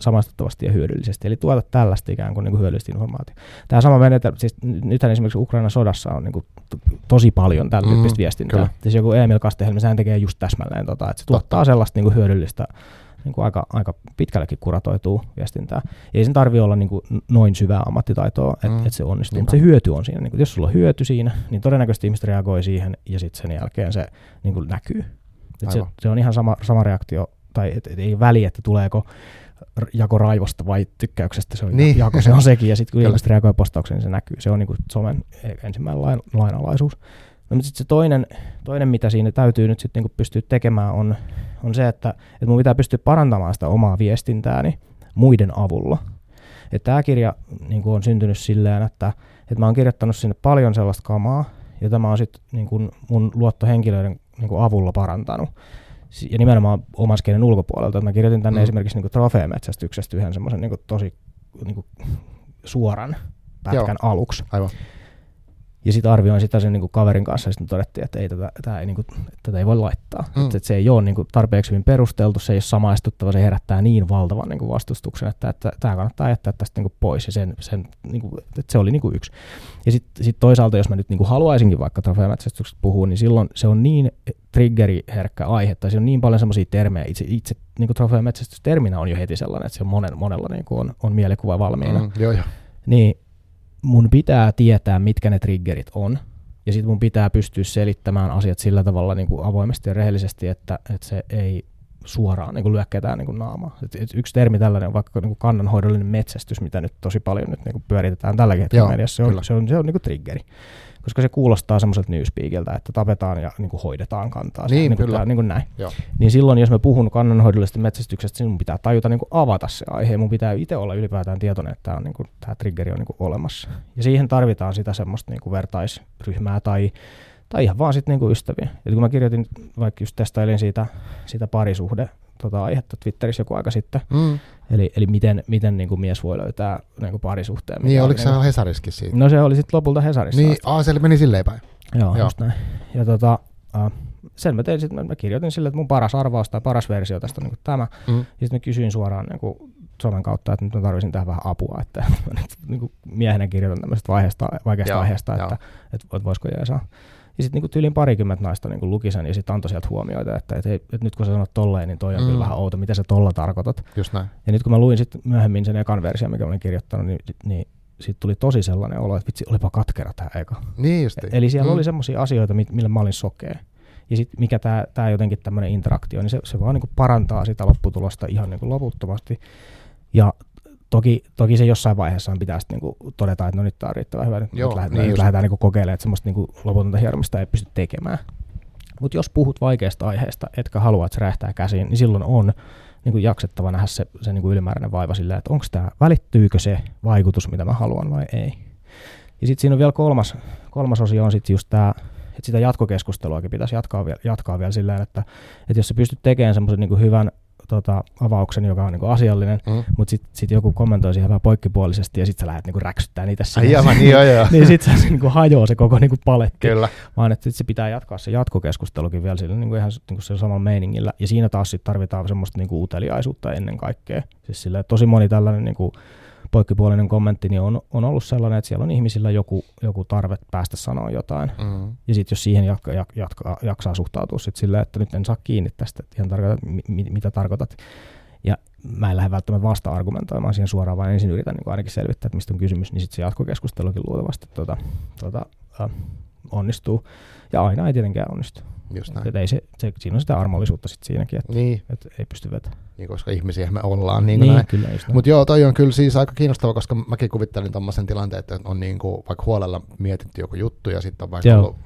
samastuttavasti ja hyödyllisesti. Eli tuoda tällaista ikään kuin, niin kuin hyödyllistä informaatiota. Tämä sama menetelmä, siis nythän esimerkiksi Ukrainan sodassa on niin kuin tosi paljon tällä mm-hmm. viestintää. Siis joku Emil Kastehelmi, sehän tekee just täsmälleen tota, että se tuottaa sellaista niin kuin hyödyllistä niin kuin aika, aika pitkällekin kuratoituu viestintää. Ei sen tarvitse olla niin kuin noin syvää ammattitaitoa, että mm. et se onnistuu, mutta se hyöty on siinä. Niin kuin, jos sulla on hyöty siinä, niin todennäköisesti ihmiset reagoi siihen ja sitten sen jälkeen se niin kuin näkyy. Et se, se on ihan sama, sama reaktio, tai et, et ei väli, että tuleeko jako raivosta vai tykkäyksestä, se on niin. jako, se on sekin, ja sitten kun ihmiset reagoi postaukseen, niin se näkyy. Se on niin kuin somen ensimmäinen lain, lainalaisuus. No, mutta sitten se toinen, toinen, mitä siinä täytyy nyt sitten niinku pystyä tekemään, on, on se, että, että mun pitää pystyä parantamaan sitä omaa viestintääni muiden avulla. Tämä kirja niin on syntynyt silleen, että, että mä oon kirjoittanut sinne paljon sellaista kamaa, jota mä oon sitten niin mun luottohenkilöiden niin avulla parantanut. Ja nimenomaan oman kielen ulkopuolelta. Mä kirjoitin tänne mm. esimerkiksi niin trofeemetsästyksestä yhden semmoisen niin tosi niin suoran pätkän Joo. aluksi. Aivan. Ja sitten arvioin sitä sen niinku kaverin kanssa ja sitten todettiin, että ei tätä, tätä ei, niinku, tätä ei voi laittaa. Mm. Että, että se ei ole niinku tarpeeksi hyvin perusteltu, se ei ole samaistuttava, se herättää niin valtavan niinku vastustuksen, että, tämä kannattaa jättää tästä niinku pois. Ja sen, sen, niinku, että se oli niinku yksi. Ja sitten sit toisaalta, jos mä nyt niinku haluaisinkin vaikka trofeemetsästyksestä puhua, niin silloin se on niin triggeriherkkä aihe, tai se on niin paljon semmoisia termejä, itse, itse niin trofeemetsästysterminä on jo heti sellainen, että se on monen, monella niinku on, on mielikuva valmiina. Mm, joo, joo. Niin mun pitää tietää, mitkä ne triggerit on, ja sitten mun pitää pystyä selittämään asiat sillä tavalla niin kuin avoimesti ja rehellisesti, että, että se ei suoraan niin kuin lyö ketään niin kuin naamaa. Et, et yksi termi tällainen on vaikka niin kuin kannanhoidollinen metsästys, mitä nyt tosi paljon nyt niin kuin pyöritetään tälläkin hetkellä mediassa. Se on, se on, se on niin kuin triggeri koska se kuulostaa semmoiselta newspeakiltä, että tapetaan ja niin kuin hoidetaan kantaa. Niin, niin, kuin Tämä, niin kuin näin. Joo. Niin silloin, jos mä puhun kannanhoidollisesta metsästyksestä, niin mun pitää tajuta niin kuin avata se aihe. Mun pitää itse olla ylipäätään tietoinen, että tämä, on, niin kuin, tämä triggeri on niin kuin olemassa. Ja siihen tarvitaan sitä semmoista niin kuin vertaisryhmää tai tai ihan vaan sitten niinku ystäviä. Et kun mä kirjoitin, vaikka just testailin siitä, siitä parisuhde tota, aihetta Twitterissä joku aika sitten, mm. eli, eli miten, miten niin kuin mies voi löytää niin kuin parisuhteen. Niin, oliko se niin, Hesariskin siitä? No se oli sitten lopulta Hesarissa. Niin, aa, se meni silleen päin. Joo, Joo. just näin. Ja tota, uh, sen mä tein sitten, mä kirjoitin sille, että mun paras arvaus tai paras versio tästä on niin kuin tämä. Mm. Ja sitten mä kysyin suoraan niin kuin somen kautta, että nyt mä tarvitsin tähän vähän apua, että [laughs] mä nyt niin kuin miehenä kirjoitan tämmöisestä vaiheesta, vaikeasta Joo, aiheesta, että, että, että, että voisiko jeesaa. Ja sitten niinku tyyliin parikymmentä naista niinku luki sen ja sitten antoi sieltä huomioita, että et, et, et nyt kun sä sanot tolleen, niin toi on mm. kyllä vähän outo, mitä sä tolla tarkoitat. Just näin. Ja nyt kun mä luin sitten myöhemmin sen ekan version, mikä olen kirjoittanut, niin, niin sitten tuli tosi sellainen olo, että vitsi, olipa katkera tämä eka. Niin justi. Eli siellä mm. oli semmoisia asioita, millä mä olin sokea. Ja sitten mikä tämä jotenkin tämmöinen interaktio, niin se, se vaan niinku parantaa sitä lopputulosta ihan niinku loputtomasti. Ja Toki, toki se jossain vaiheessa pitää sitten niinku todeta, että no nyt tämä on riittävän hyvä, nyt, Joo, nyt lähdetään, niin nyt lähdetään niinku kokeilemaan, että semmoista niinku loputonta hieromista ei pysty tekemään. Mutta jos puhut vaikeasta aiheesta, etkä halua, että se räjähtää käsiin, niin silloin on niin kuin jaksettava nähdä se, se niin kuin ylimääräinen vaiva sillä, että onko tämä, välittyykö se vaikutus, mitä mä haluan vai ei. Ja sitten siinä on vielä kolmas, kolmas osio on sitten just tämä, että sitä jatkokeskusteluakin pitäisi jatkaa vielä, jatkaa vielä sillä että, että jos sä pystyt tekemään semmoisen niin hyvän tota, avauksen, joka on niinku asiallinen, mm. mutta sitten sit joku kommentoi siihen vähän poikkipuolisesti ja sitten sä lähdet niinku räksyttää niitä sinne. Ai niin, joo, joo. [laughs] niin sitten se niinku hajoaa se koko niinku paletti. Kyllä. Vaan että sit se pitää jatkaa se jatkokeskustelukin vielä sillä niinku ihan niinku sillä samalla meiningillä. Ja siinä taas sit tarvitaan semmoista niinku uteliaisuutta ennen kaikkea. Siis sillä, tosi moni tällainen niinku, poikkipuolinen kommentti, niin on, on ollut sellainen, että siellä on ihmisillä joku, joku tarve päästä sanoa jotain. Mm. Ja sitten jos siihen jatka, jatka, jaksaa suhtautua sit silleen, että nyt en saa kiinni tästä, että ihan tarkoitat, mi, mitä tarkoitat. Ja mä en lähde välttämättä vasta-argumentoimaan siihen suoraan, vaan ensin yritän niin ainakin selvittää, että mistä on kysymys, niin sitten se jatkokeskustelukin luultavasti tuota, tuota, äh, onnistuu. Ja aina ei tietenkään onnistu. Just näin. Et ei se, se, siinä on sitä armollisuutta sit siinäkin, että niin. et ei pysty vetämään. Niin, koska ihmisiä me ollaan. Niin, niin kyllä Mutta joo, toi on kyllä siis aika kiinnostava, koska mäkin kuvittelin tuommoisen tilanteen, että on niin kuin, vaikka huolella mietitty joku juttu ja sitten on vaikka joo. ollut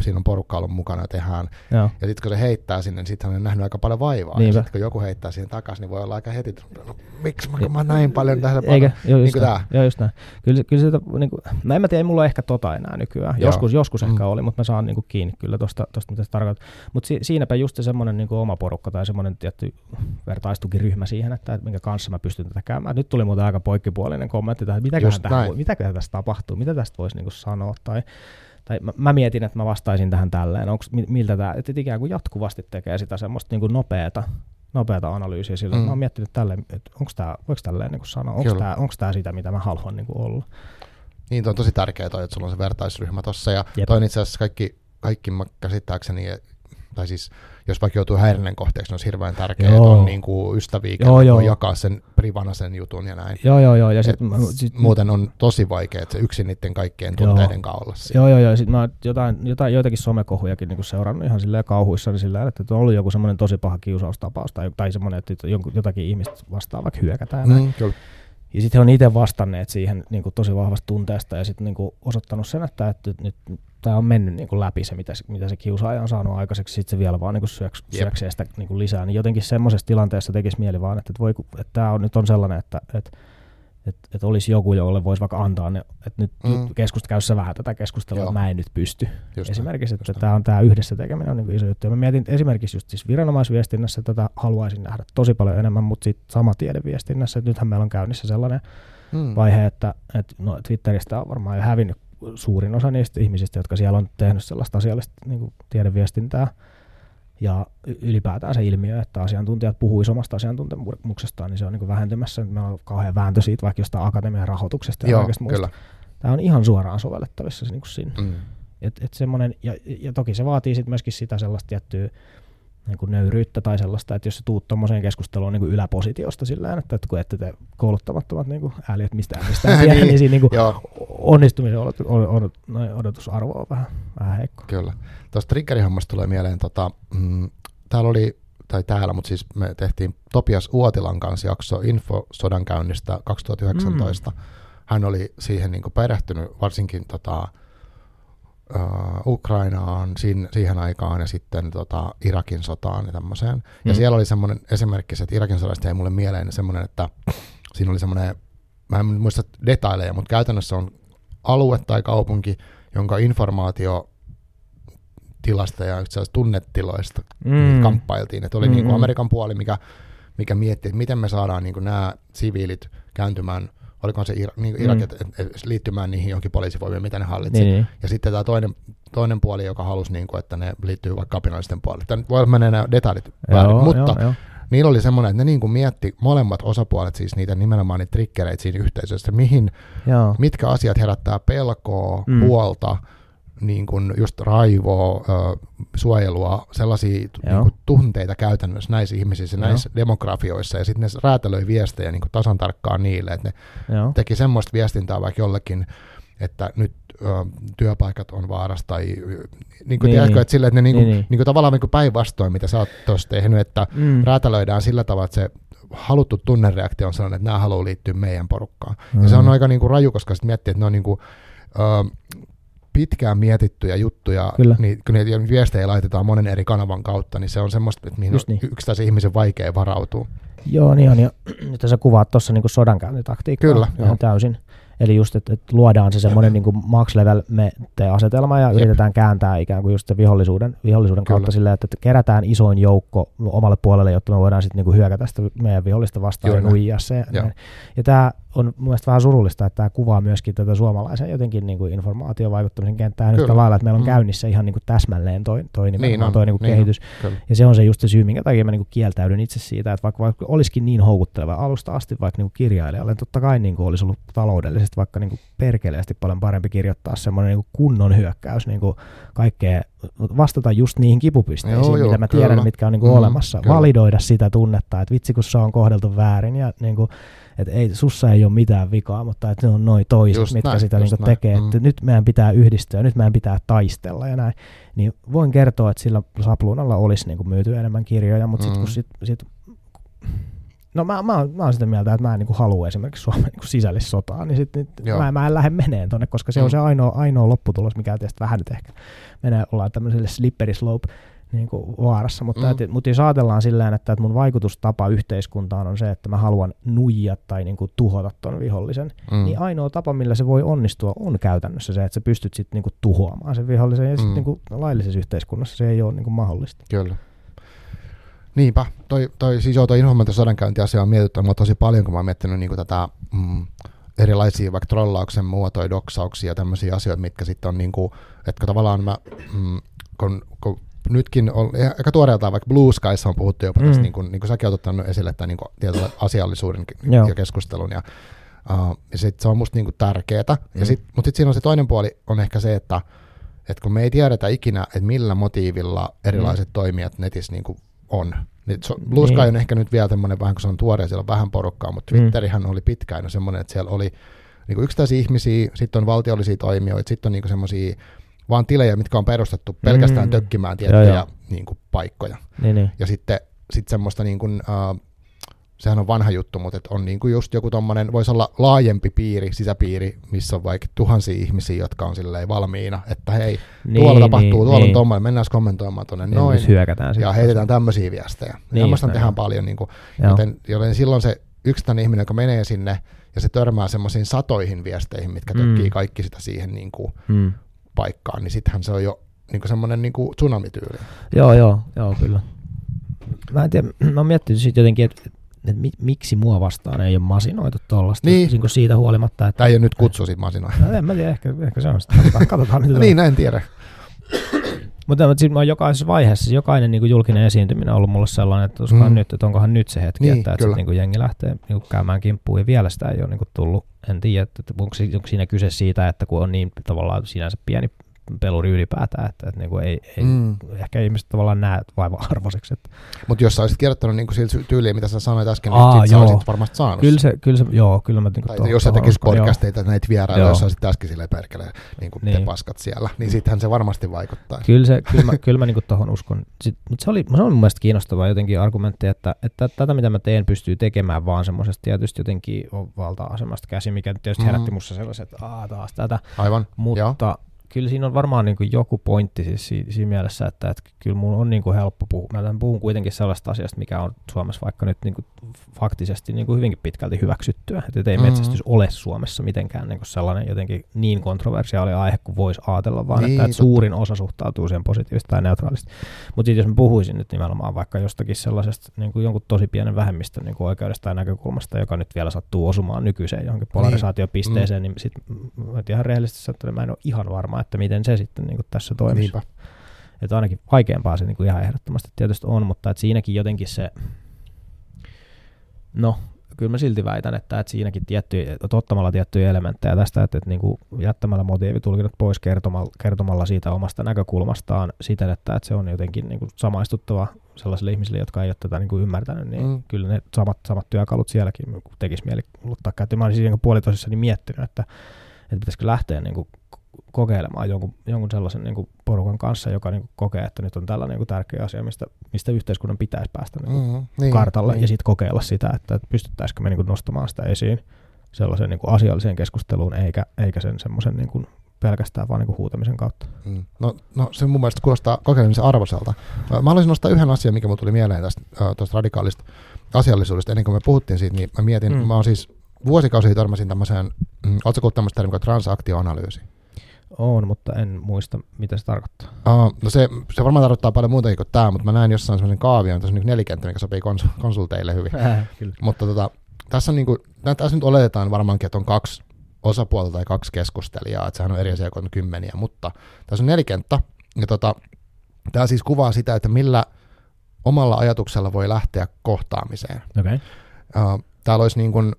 siinä on porukka ollut mukana ja tehdään. Joo. Ja sitten kun se heittää sinne, niin sitten hän on nähnyt aika paljon vaivaa. Niinpä. Ja sitten kun joku heittää sinne takaisin, niin voi olla aika heti, no, miksi mä, mä näin paljon tähän Eikä, joo, just niin näin. Joo, just näin. Kyllä, kyllä sitä, niin kuin, no en mä tiedä, ei mulla ehkä tota enää nykyään. Joo. Joskus, joskus mm. ehkä oli, mutta mä saan niin kuin, kiinni kyllä tosta, tosta mitä se tarkoittaa. Mutta si, siinäpä just se semmoinen niin oma porukka tai semmoinen tietty vertaistukiryhmä siihen, että, että minkä kanssa mä pystyn tätä käymään. Nyt tuli muuten aika poikkipuolinen kommentti, että mitäköhän, tähän, mitäköhän tästä tapahtuu, mitä tästä voisi niin kuin, sanoa tai tai mä, mä mietin, että mä vastaisin tähän tälleen, onko miltä tämä, että ikään kuin jatkuvasti tekee sitä semmoista niin kuin nopeata, nopeata analyysiä sillä, mm. mä oon miettinyt tälleen, että onko tämä, voiko tälleen niin kuin sanoa, onko tämä, onko tämä sitä, mitä mä haluan niin kuin olla. Niin, on tosi tärkeää toi, että sulla on se vertaisryhmä tossa, ja Jep. toi on itse asiassa kaikki, kaikki mä käsittääkseni, tai siis jos vaikka joutuu häirinnän kohteeksi, niin on hirveän tärkeää, että on niin kuin ystäviä, joo, joo. voi jakaa sen privana sen jutun ja näin. Joo, joo, joo. Ja sit, mä, sit, muuten on tosi vaikea, että se yksin niiden kaikkien tunteiden kanssa olla siinä. Joo, joo, joo. Sitten mä jotain, jotain, joitakin somekohujakin niin seurannut ihan silleen kauhuissani sillä että on ollut joku semmoinen tosi paha kiusaustapaus tai, tai semmoinen, että jotakin ihmistä vastaan vaikka hyökätään. Mm, kyllä. Ja sitten he on itse vastanneet siihen niin kuin tosi vahvasta tunteesta ja sitten niin kuin osoittanut sen, että, että nyt tämä on mennyt niin kuin läpi se, mitä, mitä se kiusaaja on saanut aikaiseksi, sitten se vielä vaan niin syöks, syöksee sitä niin kuin lisää. Niin jotenkin semmoisessa tilanteessa tekisi mieli vaan, että, että, voi, että tämä on, nyt on sellainen, että, että että, että olisi joku, jolle voisi vaikka antaa ne, että nyt mm. keskust, käy vähän tätä keskustelua, Joo. että mä en nyt pysty. Just esimerkiksi, että tämä on tämä yhdessä tekeminen on niin iso juttu. Ja mä mietin esimerkiksi just siis viranomaisviestinnässä tätä haluaisin nähdä tosi paljon enemmän, mutta sitten sama tiedeviestinnässä, että nythän meillä on käynnissä sellainen mm. vaihe, että, että no, Twitteristä on varmaan jo hävinnyt suurin osa niistä ihmisistä, jotka siellä on tehnyt sellaista asiallista niin kuin tiedeviestintää, ja ylipäätään se ilmiö, että asiantuntijat puhuisivat omasta asiantuntemuksestaan, niin se on niin vähentymässä. Meillä on kauhean vääntö siitä vaikka jostain akatemian rahoituksesta ja Joo, kyllä. Tämä on ihan suoraan sovellettavissa niin kuin sinne. Mm. Et, et ja, ja toki se vaatii sit myöskin sitä sellaista tiettyä niin kuin nöyryyttä tai sellaista, että jos sä tuut tuommoiseen keskusteluun niin kuin yläpositiosta sillä että kun ette te kouluttamattomat niin ääliöt mistään mistään [laughs] tiedä, niin, niin siinä niin kuin onnistumisen odot, odot, odotusarvo on vähän, vähän heikko. Kyllä. Tuosta triggerihommasta tulee mieleen, tota, mm, täällä oli, tai täällä, mutta siis me tehtiin Topias Uotilan kanssa jakso Info käynnistä 2019. Mm. Hän oli siihen niin kuin perehtynyt varsinkin tota, uh, Ukrainaan siinä, siihen aikaan ja sitten tota, Irakin sotaan ja tämmöiseen. Mm. Ja siellä oli semmoinen esimerkki, että Irakin sodasta jäi mulle mieleen semmoinen, että siinä oli semmoinen, mä en muista detaileja, mutta käytännössä on alue tai kaupunki, jonka informaatio tilasta ja itse tunnetiloista mm. kamppailtiin. Että oli mm-hmm. niin kuin Amerikan puoli, mikä, mikä mietti, että miten me saadaan niin kuin nämä siviilit kääntymään – olikohan se Ira, niin Irak, mm. et, et, liittymään niihin jonkin poliisivoimiin, mitä ne hallitsi. Niin, niin. Ja sitten tämä toinen, toinen puoli, joka halusi, niin kuin, että ne liittyy vaikka kapinallisten puolelle. Tämä voi mennä nämä detailit väärin, mutta joo, joo. niillä oli semmoinen, että ne niin kuin mietti molemmat osapuolet, siis niitä nimenomaan niitä triggereitä siinä yhteisössä, mihin, joo. mitkä asiat herättää pelkoa, mm. huolta, niin kuin just raivoa, suojelua, sellaisia niin kuin tunteita käytännössä näissä ihmisissä, Joo. näissä demografioissa, ja sitten ne räätälöi viestejä niin kuin tasan tarkkaan niille, että ne Joo. teki semmoista viestintää vaikka jollekin, että nyt ö, työpaikat on vaarassa, tai niin kuin niin, tiedätkö, että sille, että ne niin kuin, niin, niin. Niin kuin tavallaan niin päinvastoin, mitä sä oot tuossa tehnyt, että mm. räätälöidään sillä tavalla, että se haluttu tunnereaktio on sellainen, että nämä haluaa liittyä meidän porukkaan. Mm. Ja se on aika niin kuin raju, koska sitten miettii, että ne on niin kuin, ö, pitkään mietittyjä juttuja, Kyllä. niin kun niitä viestejä laitetaan monen eri kanavan kautta, niin se on semmoista, että mihin Just on niin. yksittäisen ihmisen vaikea varautua. Joo, niin on. Ja nyt sä kuvaat tuossa niinku sodankäyntitaktiikkaa Kyllä, ihan joo. täysin. Eli just, että, että luodaan se semmoinen niin max level asetelma ja Jep. yritetään kääntää ikään kuin just se vihollisuuden, vihollisuuden Kyllä. kautta silleen, että, että kerätään isoin joukko omalle puolelle, jotta me voidaan sitten niin hyökätä sitä meidän vihollista vastaan Juuri ja nuijia se. Ja, Joo. ja tämä on mun mielestä vähän surullista, että tämä kuvaa myöskin tätä suomalaisen jotenkin niin kuin informaatiovaikuttamisen kenttää yhtä Kyllä. lailla, että meillä on Mm. käynnissä ihan niin kuin täsmälleen toi, toi, Niin niin on, toi niin kuin niin on. kehitys. Kyllä. Ja se on se just se syy, minkä takia mä niinku kieltäydyn itse siitä, että vaikka, vaikka olisikin niin houkutteleva alusta asti vaikka niinku kirjailijalle, totta kai niinku olisi ollut taloudellisesti vaikka niinku perkeleesti paljon parempi kirjoittaa semmoinen niinku kunnon hyökkäys, niinku kaikkea, vastata just niihin kipupisteisiin, Joo, joo, mitä mä tiedän, kyllä. mitkä on niinku Mm, olemassa, kyllä. validoida sitä tunnetta, että vitsi kun se on kohdeltu väärin ja niinku, että ei, sussa ei ole mitään vikaa, mutta että ne on noin toiset, Just mitkä näin, sitä niinku näin. tekee, Mm. että nyt meidän pitää yhdistyä, nyt meidän pitää taistella ja näin niin voin kertoa, että sillä sapluunalla olisi niin kuin myyty enemmän kirjoja, mutta sitten Mm. kun sit, sit, No mä, mä, oon, mä oon sitä mieltä, että mä en niin kuin halua esimerkiksi Suomen niin kuin sisällissotaa, niin sit, nyt Joo. mä, mä en lähde meneen tonne, koska se Mm. on se ainoa, ainoa lopputulos, mikä tietysti vähän nyt ehkä menee, ollaan tämmöiselle slippery slope niin kuin vaarassa, mutta, Mm. mm. mutta jos ajatellaan silleen, että, että mun vaikutustapa yhteiskuntaan on se, että mä haluan nuijia tai niin kuin tuhota ton vihollisen, Mm. niin ainoa tapa, millä se voi onnistua, on käytännössä se, että sä pystyt sitten niinku tuhoamaan sen vihollisen, ja Mm. sitten niinku laillisessa yhteiskunnassa se ei ole niinku mahdollista. Kyllä. Niinpä, toi, toi, siis joo, toi informaatio sodankäyntiasia on mietitty mua tosi paljon, kun mä oon miettinyt niin tätä mm, erilaisia vaikka trollauksen muotoja, doksauksia ja tämmöisiä asioita, mitkä sitten on niin kuin, että tavallaan mä, mm, kun, kun nytkin on, ja aika tuoreeltaan vaikka Blue Skies on puhuttu jopa mm. tästä, Mm. niin kuin, niin kuin säkin olet ottanut esille tämän niin kuin, tietyllä asiallisuuden Joo. ja keskustelun, ja, uh, ja sit se on musta niin kuin tärkeetä, Mm. ja sit, mutta sitten siinä on se toinen puoli, on ehkä se, että et kun me ei tiedetä ikinä, että millä motiivilla erilaiset mm. toimijat netissä niin kuin on. Niin Blue Sky Niin. on ehkä nyt vielä tämmöinen vähän, kun se on tuore ja siellä on vähän porukkaa, mutta Mm. Twitterihän oli pitkään semmoinen, että siellä oli niin kuin yksittäisiä ihmisiä, sitten on valtiollisia toimijoita, sitten on niin semmoisia vaan tilejä, mitkä on perustettu pelkästään Mm. tökkimään tiettyjä Joo, joo. niin kuin paikkoja. Niin, niin. Ja sitten sit semmoista niin kuin, uh, sehän on vanha juttu, mutta et on niin kuin just joku tommonen, voisi olla laajempi piiri, sisäpiiri, missä on vaikka tuhansia ihmisiä, jotka on silleen valmiina, että hei, niin tuolla tapahtuu, niin, tuolla niin. on tommoinen, mennään kommentoimaan tuonne Niin, noin, hyökätään ja sitten. heitetään tämmöisiä viestejä. Niin, Niin, Tämmöistä tehdään näin. paljon, niin kuin, joten, joten silloin se yksittäinen ihminen, joka menee sinne, ja se törmää semmoisiin satoihin viesteihin, mitkä Mm. tökkii kaikki sitä siihen niin kuin, Mm. paikkaan, niin sittenhän se on jo niin kuin semmoinen niin kuin tsunamityyli. Joo, joo, joo, kyllä. Mä en tiedä, mä oon miettinyt siitä jotenkin, että et mi, miksi mua vastaan ei ole masinoitu tuollaista, Niin. niin. siitä huolimatta, että Tämä ei ole nyt kutsu siitä masinoja. No, en mä tiedä, ehkä, ehkä se on sitä. Katsotaan, [laughs] katsotaan nyt. niin, en tiedä. Mutta siis mä jokaisessa vaiheessa, siis jokainen niin kuin julkinen esiintyminen on ollut mulle sellainen, että, mm. Nyt, että onkohan nyt se hetki, Niin, että, että sit, niin kuin jengi lähtee niin kuin käymään kimppuun ja vielä sitä ei ole niin kuin tullut. En tiedä, että että onko, onko siinä kyse siitä, että kun on niin tavallaan sinänsä pieni peluri ylipäätään, että, että niin kuin ei, ei Mm. ehkä ihmiset tavallaan näe vaiva-arvoiseksi. Että Mutta jos sä olisit kirjoittanut niin sillä tyyliin, mitä sä sanoit äsken, Aa, niin sä joo. olisit varmasti saanut. kyllä se, kyllä se, joo, kyllä mä niin tai jos sä tekisit podcasteita näitä vierailla, Joo. jos sä olisit äsken silleen perkele, niin kuin Niin. te paskat siellä, niin sittenhän se varmasti vaikuttaa. Kyllä, se, kyllä mä, kyllä mä niinku tohon uskon. Sit, mut se, oli, se on mun mielestä kiinnostava jotenkin argumentti, että, että tätä mitä mä teen pystyy tekemään vaan semmoisesta tietysti jotenkin valta-asemasta käsi, mikä tietysti Mhm. herätti mussa sellaiset, että Aa, taas tätä, Aivan, mutta joo. Kyllä siinä on varmaan niin kuin joku pointti siis si- siinä mielessä, että, että kyllä mun on niin kuin helppo puhua. Mä puhun kuitenkin sellaista asiasta, mikä on Suomessa vaikka nyt niin kuin faktisesti niin kuin hyvinkin pitkälti hyväksyttyä. Että ei Mhm. metsästys ole Suomessa mitenkään niin kuin sellainen jotenkin niin kontroversiaali aihe kuin voisi ajatella, vaan Niin, että, että suurin osa suhtautuu siihen positiivisesti tai neutraalisti. Mutta sitten jos mä puhuisin nyt nimenomaan vaikka jostakin sellaisesta niin kuin jonkun tosi pienen vähemmistön niin kuin oikeudesta tai näkökulmasta, joka nyt vielä sattuu osumaan nykyiseen johonkin polarisaatiopisteeseen, niin, niin sit mä et ihan rehellisesti sanottuna mä en ole ihan varma, että miten se sitten niin kuin tässä toimisi. Niinpä. Että ainakin vaikeampaa se niin kuin ihan ehdottomasti tietysti on, mutta että siinäkin jotenkin se, no kyllä mä silti väitän, että, että siinäkin tiettyjä, että ottamalla tiettyjä elementtejä tästä, että, että niin kuin jättämällä motiivitulkinnat pois kertomalla, kertomalla siitä omasta näkökulmastaan siten, että, että se on jotenkin niin kuin samaistuttava sellaisille ihmisille, jotka ei ole tätä niin kuin ymmärtänyt, niin Mm. kyllä ne samat, samat työkalut sielläkin tekisi mieli ottaa käyttöön. Mä olisin siinä puolitoisessani miettinyt, että, että pitäisikö lähteä niin kuin kokeilemaan jonkun, jonkun sellaisen niin kuin porukan kanssa, joka niin kuin kokee, että nyt on tällainen niin kuin tärkeä asia, mistä, mistä yhteiskunnan pitäisi päästä niin kuin Mm, niin, kartalle niin. ja sitten kokeilla sitä, että, että pystyttäisikö me niin kuin nostamaan sitä esiin sellaiseen niin kuin asialliseen keskusteluun eikä, eikä sen semmoisen niin kuin pelkästään vaan niin kuin huutamisen kautta. Mm. No, no, se mun mielestä kuulostaa kokeilemisen arvoiselta. Mä haluaisin nostaa yhden asian, mikä mun tuli mieleen tästä, tästä radikaalista asiallisuudesta. Ennen kuin me puhuttiin siitä, niin mä mietin, mm. mä oon siis vuosikausia törmäsin tämmöiseen, mm, ootko tämmöistä termiä kuin transaktioanalyysi? On, mutta en muista, mitä se tarkoittaa. Uh, no se, se varmaan tarkoittaa paljon muutakin kuin tämä, mutta mä näin jossain semmoisen kaavion, tässä on niin nelikenttä, mikä sopii kons- konsulteille hyvin. [laughs] Äh, kyllä. Mutta tota, tässä, on niin kuin, tässä nyt oletetaan varmaankin, että on kaksi osapuolta tai kaksi keskustelijaa, että sehän on eri asia kuin kymmeniä, mutta tässä on nelikenttä, ja tota, tämä siis kuvaa sitä, että millä omalla ajatuksella voi lähteä kohtaamiseen. Okay. Täällä olisi niin kuin,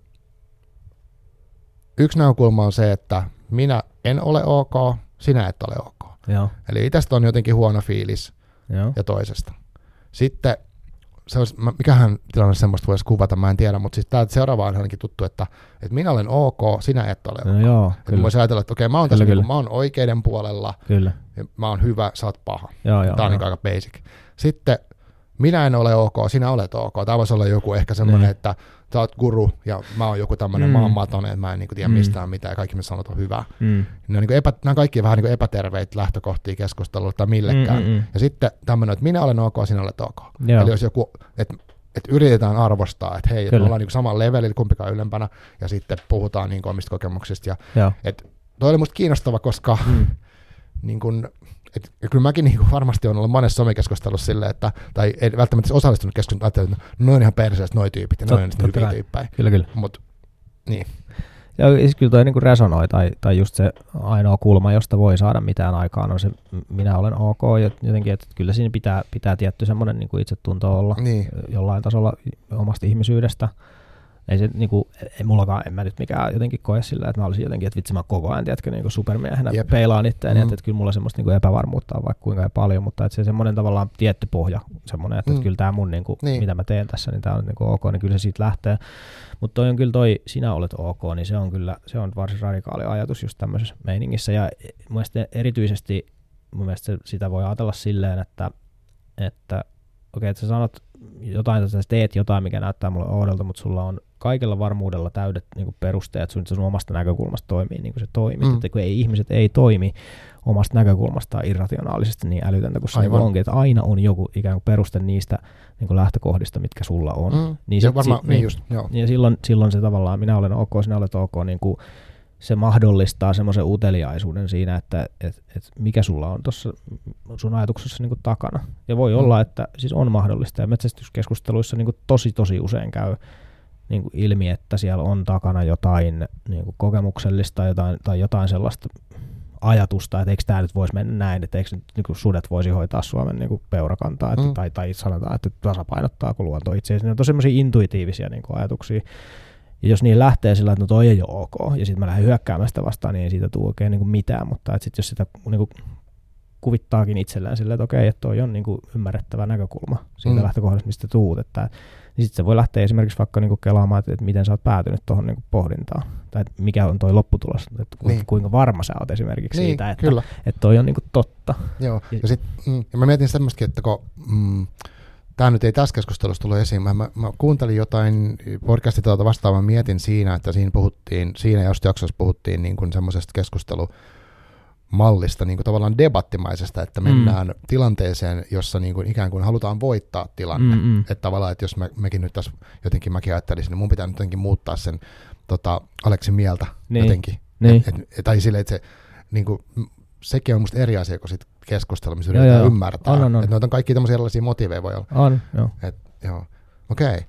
yksi näkökulma on se, että minä en ole ok, sinä et ole ok. Joo. Eli itsestä on jotenkin huono fiilis Joo. ja toisesta. Sitten se olisi, mikähän tilanne semmoista voisi kuvata, mä en tiedä, mutta siis tämä seuraava on ainakin tuttu, että, että minä olen ok, sinä et ole ok. No joo, kyllä. voisi ajatella, että okei, mä oon tässä, Kyllä, niin kyllä. mä oon oikeiden puolella, Kyllä. ja mä oon hyvä, sä oot paha. Joo, joo, Tämä on joo. niin aika basic. Sitten minä en ole ok, sinä olet ok. Tämä voisi olla joku ehkä semmoinen, Niin. että sä oot guru ja mä oon joku tämmöinen Mm. mm. maanmatonen, että mä en niinku tiedä Mm. mistään mitään ja kaikki mitä sanot on hyvä. Mm. Ne on, niinku epä, nämä on kaikki vähän niinku epäterveitä lähtökohtia keskustelulle tai millekään. Mm, mm, mm. Ja sitten tämmöinen, että minä olen ok, sinä olet ok. Joo. Eli jos joku, että että yritetään arvostaa, että hei, että me ollaan niinku samalla levelillä, kumpikaan ylempänä, ja sitten puhutaan niinku omista kokemuksista. Ja, Joo. et, toi oli musta kiinnostava, koska Mm. [laughs] niin kun, et, ja kyllä mäkin niin varmasti on ollut monessa somekeskustelussa silleen, että, tai ei välttämättä osallistunut keskusteluun, että noin ihan perseestä noi tyypit, ja noin on totta hyviä tyyppejä. Kyllä, kyllä. Mutta niin, Ja siis kyllä toi niinku resonoi, tai, tai just se ainoa kulma, josta voi saada mitään aikaan, on se minä olen ok, jotenkin, että kyllä siinä pitää, pitää tietty semmoinen niinku itsetunto olla niin, jollain tasolla omasta ihmisyydestä. Ei se niinku, ei mullakaan, en mä nyt mikään jotenkin koe sillä, että mä olisin jotenkin, että vitsi mä koko ajan, tiedätkö, niinku supermiehenä Jep. peilaan itseäni, Mm. että, että kyllä mulla semmoista niinku epävarmuutta on vaikka kuinka paljon, mutta että se semmoinen tavallaan tietty pohja, semmoinen, että, Mm. että kyllä tämä mun, niinku, Niin. mitä mä teen tässä, niin tämä on niinku ok, niin kyllä se siitä lähtee. Mutta toi on kyllä toi, sinä olet ok, niin se on kyllä, se on varsin radikaali ajatus just tämmöisessä meiningissä, ja mun mielestä erityisesti, mun mielestä se- sitä voi ajatella silleen, että, että okei, että sä sanot jotain, että sä teet jotain, mikä näyttää mulle oudolta, mutta sulla on kaikella varmuudella täydet niin kuin perusteet sun, sun omasta näkökulmasta toimii niin kuin se toimii. Mm. Että kun ei, ihmiset ei toimi omasta näkökulmastaan irrationaalisesti niin älytöntä kuin se Aivan. onkin, että aina on joku ikään kuin peruste niistä niin kuin lähtökohdista, mitkä sulla on. mm. Niin sit- varmaan, sit- niin niin. just, joo. Ja silloin, silloin se tavallaan, minä olen ok, sinä olet ok, niin kuin se mahdollistaa semmoisen uteliaisuuden siinä, että et, et mikä sulla on tuossa sun ajatuksessa niin kuin takana. Ja voi Mm. olla, että siis on mahdollista, ja metsästyskeskusteluissa niin kuin tosi tosi usein käy niin kuin ilmi, että siellä on takana jotain niin kuin kokemuksellista jotain, tai jotain sellaista ajatusta, että eikö tämä nyt voisi mennä näin, että eikö nyt niin kuin sudet voisi hoitaa Suomen niin kuin peurakantaa, että, Mm. tai, tai sanotaan, että tasapainottaako luonto itse Ne on tosi intuitiivisia niin kuin ajatuksia. Ja jos niin lähtee sillä, että no toi ei ole ok, ja sitten mä lähden hyökkäämään sitä vastaan, niin ei siitä tule oikein niin kuin mitään, mutta sitten jos sitä niin kuin kuvittaakin itsellään sillä, että okei, että toi on niin kuin ymmärrettävä näkökulma siitä mm. lähtökohdasta, mistä tuut, että niin sitten se voi lähteä esimerkiksi vaikka niinku kelaamaan, että, että miten sä oot päätynyt tuohon niinku pohdintaan, tai että mikä on toi lopputulos, että kuinka, Niin. kuinka varma sä oot esimerkiksi Niin, siitä, että, kyllä. että toi on niinku totta. Joo, Ja- ja, sit, mm, ja mä mietin semmoistakin, että kun mm, tämä nyt ei tässä keskustelussa tullut esiin, mä, mä, mä kuuntelin jotain podcastia tuolta vastaavaa, mä mietin siinä, että siinä puhuttiin, siinä just jaksossa puhuttiin niin kuin semmoisesta keskustelumallista, niin kuin tavallaan debattimaisesta, että Mm. mennään tilanteeseen, jossa niin kuin ikään kuin halutaan voittaa tilanne. Mm-mm. Että tavallaan, että jos me, mekin nyt tässä jotenkin mäkin ajattelisin, niin mun pitää nyt jotenkin muuttaa sen tota, Aleksin mieltä Niin. jotenkin. Niin. Et, et, tai silleen, että se, niin kuin, sekin on musta eri asia kuin sit keskustelu, missä yritetään joo. ymmärtää. On, on, on. Että noita on kaikki tämmöisiä erilaisia motiiveja voi olla. On, joo. Et, joo. Okei. Okay.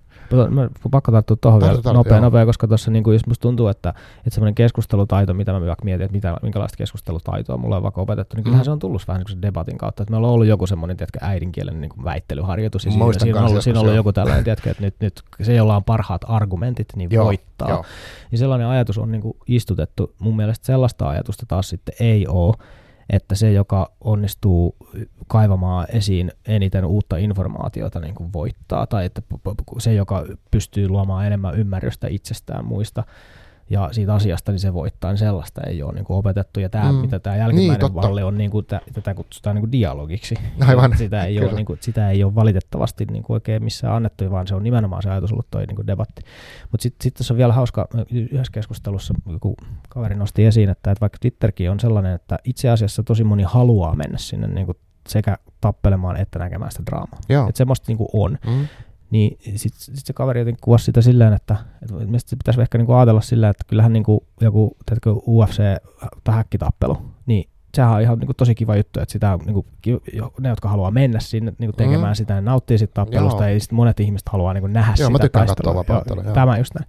Mä pakko tarttua tuohon vielä nopea, nopea, koska tuossa niinku, jos musta tuntuu, että, että semmoinen keskustelutaito, mitä mä vaikka mietin, että mitä, minkälaista keskustelutaitoa mulla on vaikka opetettu, niin kyllähän Mm. se on tullut vähän niin debatin kautta. Että meillä on ollut joku semmoinen, tiedätkö, äidinkielen niin väittelyharjoitus, ja siinä, siinä, on ollut, siinä on ollut joku tällainen, tiedätkö, että nyt, nyt se, jolla on parhaat argumentit, niin Joo, voittaa. joo. Niin sellainen ajatus on niin kuin istutettu. Mun mielestä sellaista ajatusta taas sitten ei ole, että se, joka onnistuu kaivamaan esiin eniten uutta informaatiota, niin kuin voittaa, tai että se, joka pystyy luomaan enemmän ymmärrystä itsestään muista, ja siitä asiasta, niin se voittaa, niin sellaista ei ole niin kuin opetettu. Ja tämä, mm. mitä tämä jälkimmäinen niin, malli on, niin kuin, tätä kutsutaan niin kuin dialogiksi. Aivan. Sitä ei, ole, niin kuin, sitä ei ole valitettavasti niin kuin oikein missään annettu, vaan se on nimenomaan se ajatus ollut toi niin kuin debatti. Mutta sitten sit tässä on vielä hauska, yhdessä keskustelussa joku kaveri nosti esiin, että, että vaikka Twitterkin on sellainen, että itse asiassa tosi moni haluaa mennä sinne niin kuin sekä tappelemaan että näkemään sitä draamaa. Että semmoista niin kuin on. Mm. Niin sitten sit se kaveri jotenkin kuvasi sitä silleen, että, että se pitäisi ehkä niinku ajatella silleen, että kyllähän niinku joku teetkö, UFC tai häkkitappelu, niin sehän on ihan niinku tosi kiva juttu, että sitä niinku, ne, jotka haluaa mennä sinne niinku tekemään mm. sitä, ne nauttii siitä tappelusta, joo. ja sitten monet ihmiset haluaa niinku nähdä joo, sitä mä tykkään katsoa vapauttelua. Tämä just näin.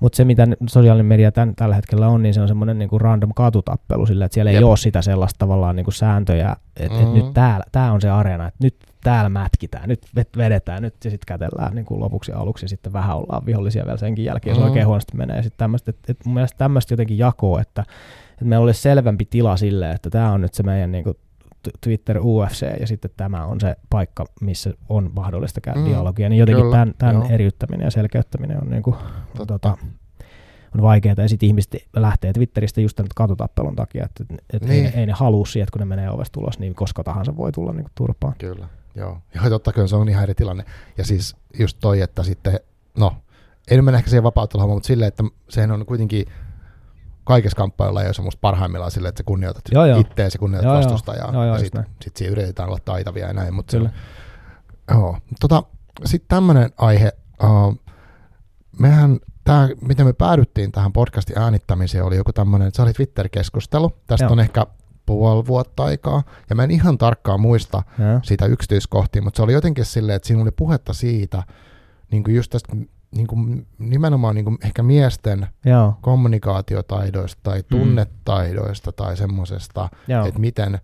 Mutta se, mitä sosiaalinen media tämän, tällä hetkellä on, niin se on semmoinen niinku random katutappelu sillä, että siellä Jep. ei ole sitä sellaista tavallaan niinku sääntöjä, että mm-hmm. et nyt tämä on se areena, että nyt täällä mätkitään, nyt vedetään, nyt ja sitten kätellään niin kuin lopuksi ja aluksi, ja sitten vähän ollaan vihollisia vielä senkin jälkeen, jos mm. oikein huonosti menee. Ja sitten tämmöistä, että, että mun mielestä tämmöistä jotenkin jakoo, että, että meillä olisi selvempi tila sille, että tämä on nyt se meidän niin kuin Twitter UFC ja sitten tämä on se paikka, missä on mahdollista käydä mm, dialogia, niin jotenkin kyllä, tämän, tämän eriyttäminen ja selkeyttäminen on, niin kuin, tota, on vaikeaa, ja sitten ihmiset lähtee Twitteristä just tämän katutappelun takia, että, että niin. ei, ei ne halua siihen, että kun ne menee ovesta tulos, niin koska tahansa voi tulla niin kuin turpaan. Kyllä. Joo, [laughs] ja totta kai se on ihan eri tilanne. Ja siis just toi, että sitten, no, ei nyt mennä ehkä siihen vapautteluun, mutta silleen, että sehän on kuitenkin kaikessa kamppailulla ei ole musta parhaimmillaan silleen, että sä kunnioitat itteesi, kunnioitat joo, vastustajaa, joo, joo, ja sitten sit siinä yritetään olla taitavia ja näin, mutta Kyllä. Se, joo. Tota, sitten tämmöinen aihe, uh, mehän tämä, miten me päädyttiin tähän podcastin äänittämiseen, oli joku tämmöinen, se oli Twitter-keskustelu, tästä joo. on ehkä puoli vuotta aikaa, ja mä en ihan tarkkaan muista ja. sitä yksityiskohtia, mutta se oli jotenkin silleen, että siinä oli puhetta siitä, niin kuin just tästä niin kuin nimenomaan niin kuin ehkä miesten Joo. kommunikaatiotaidoista tai mm. tunnetaidoista mm. tai semmoisesta, että miten,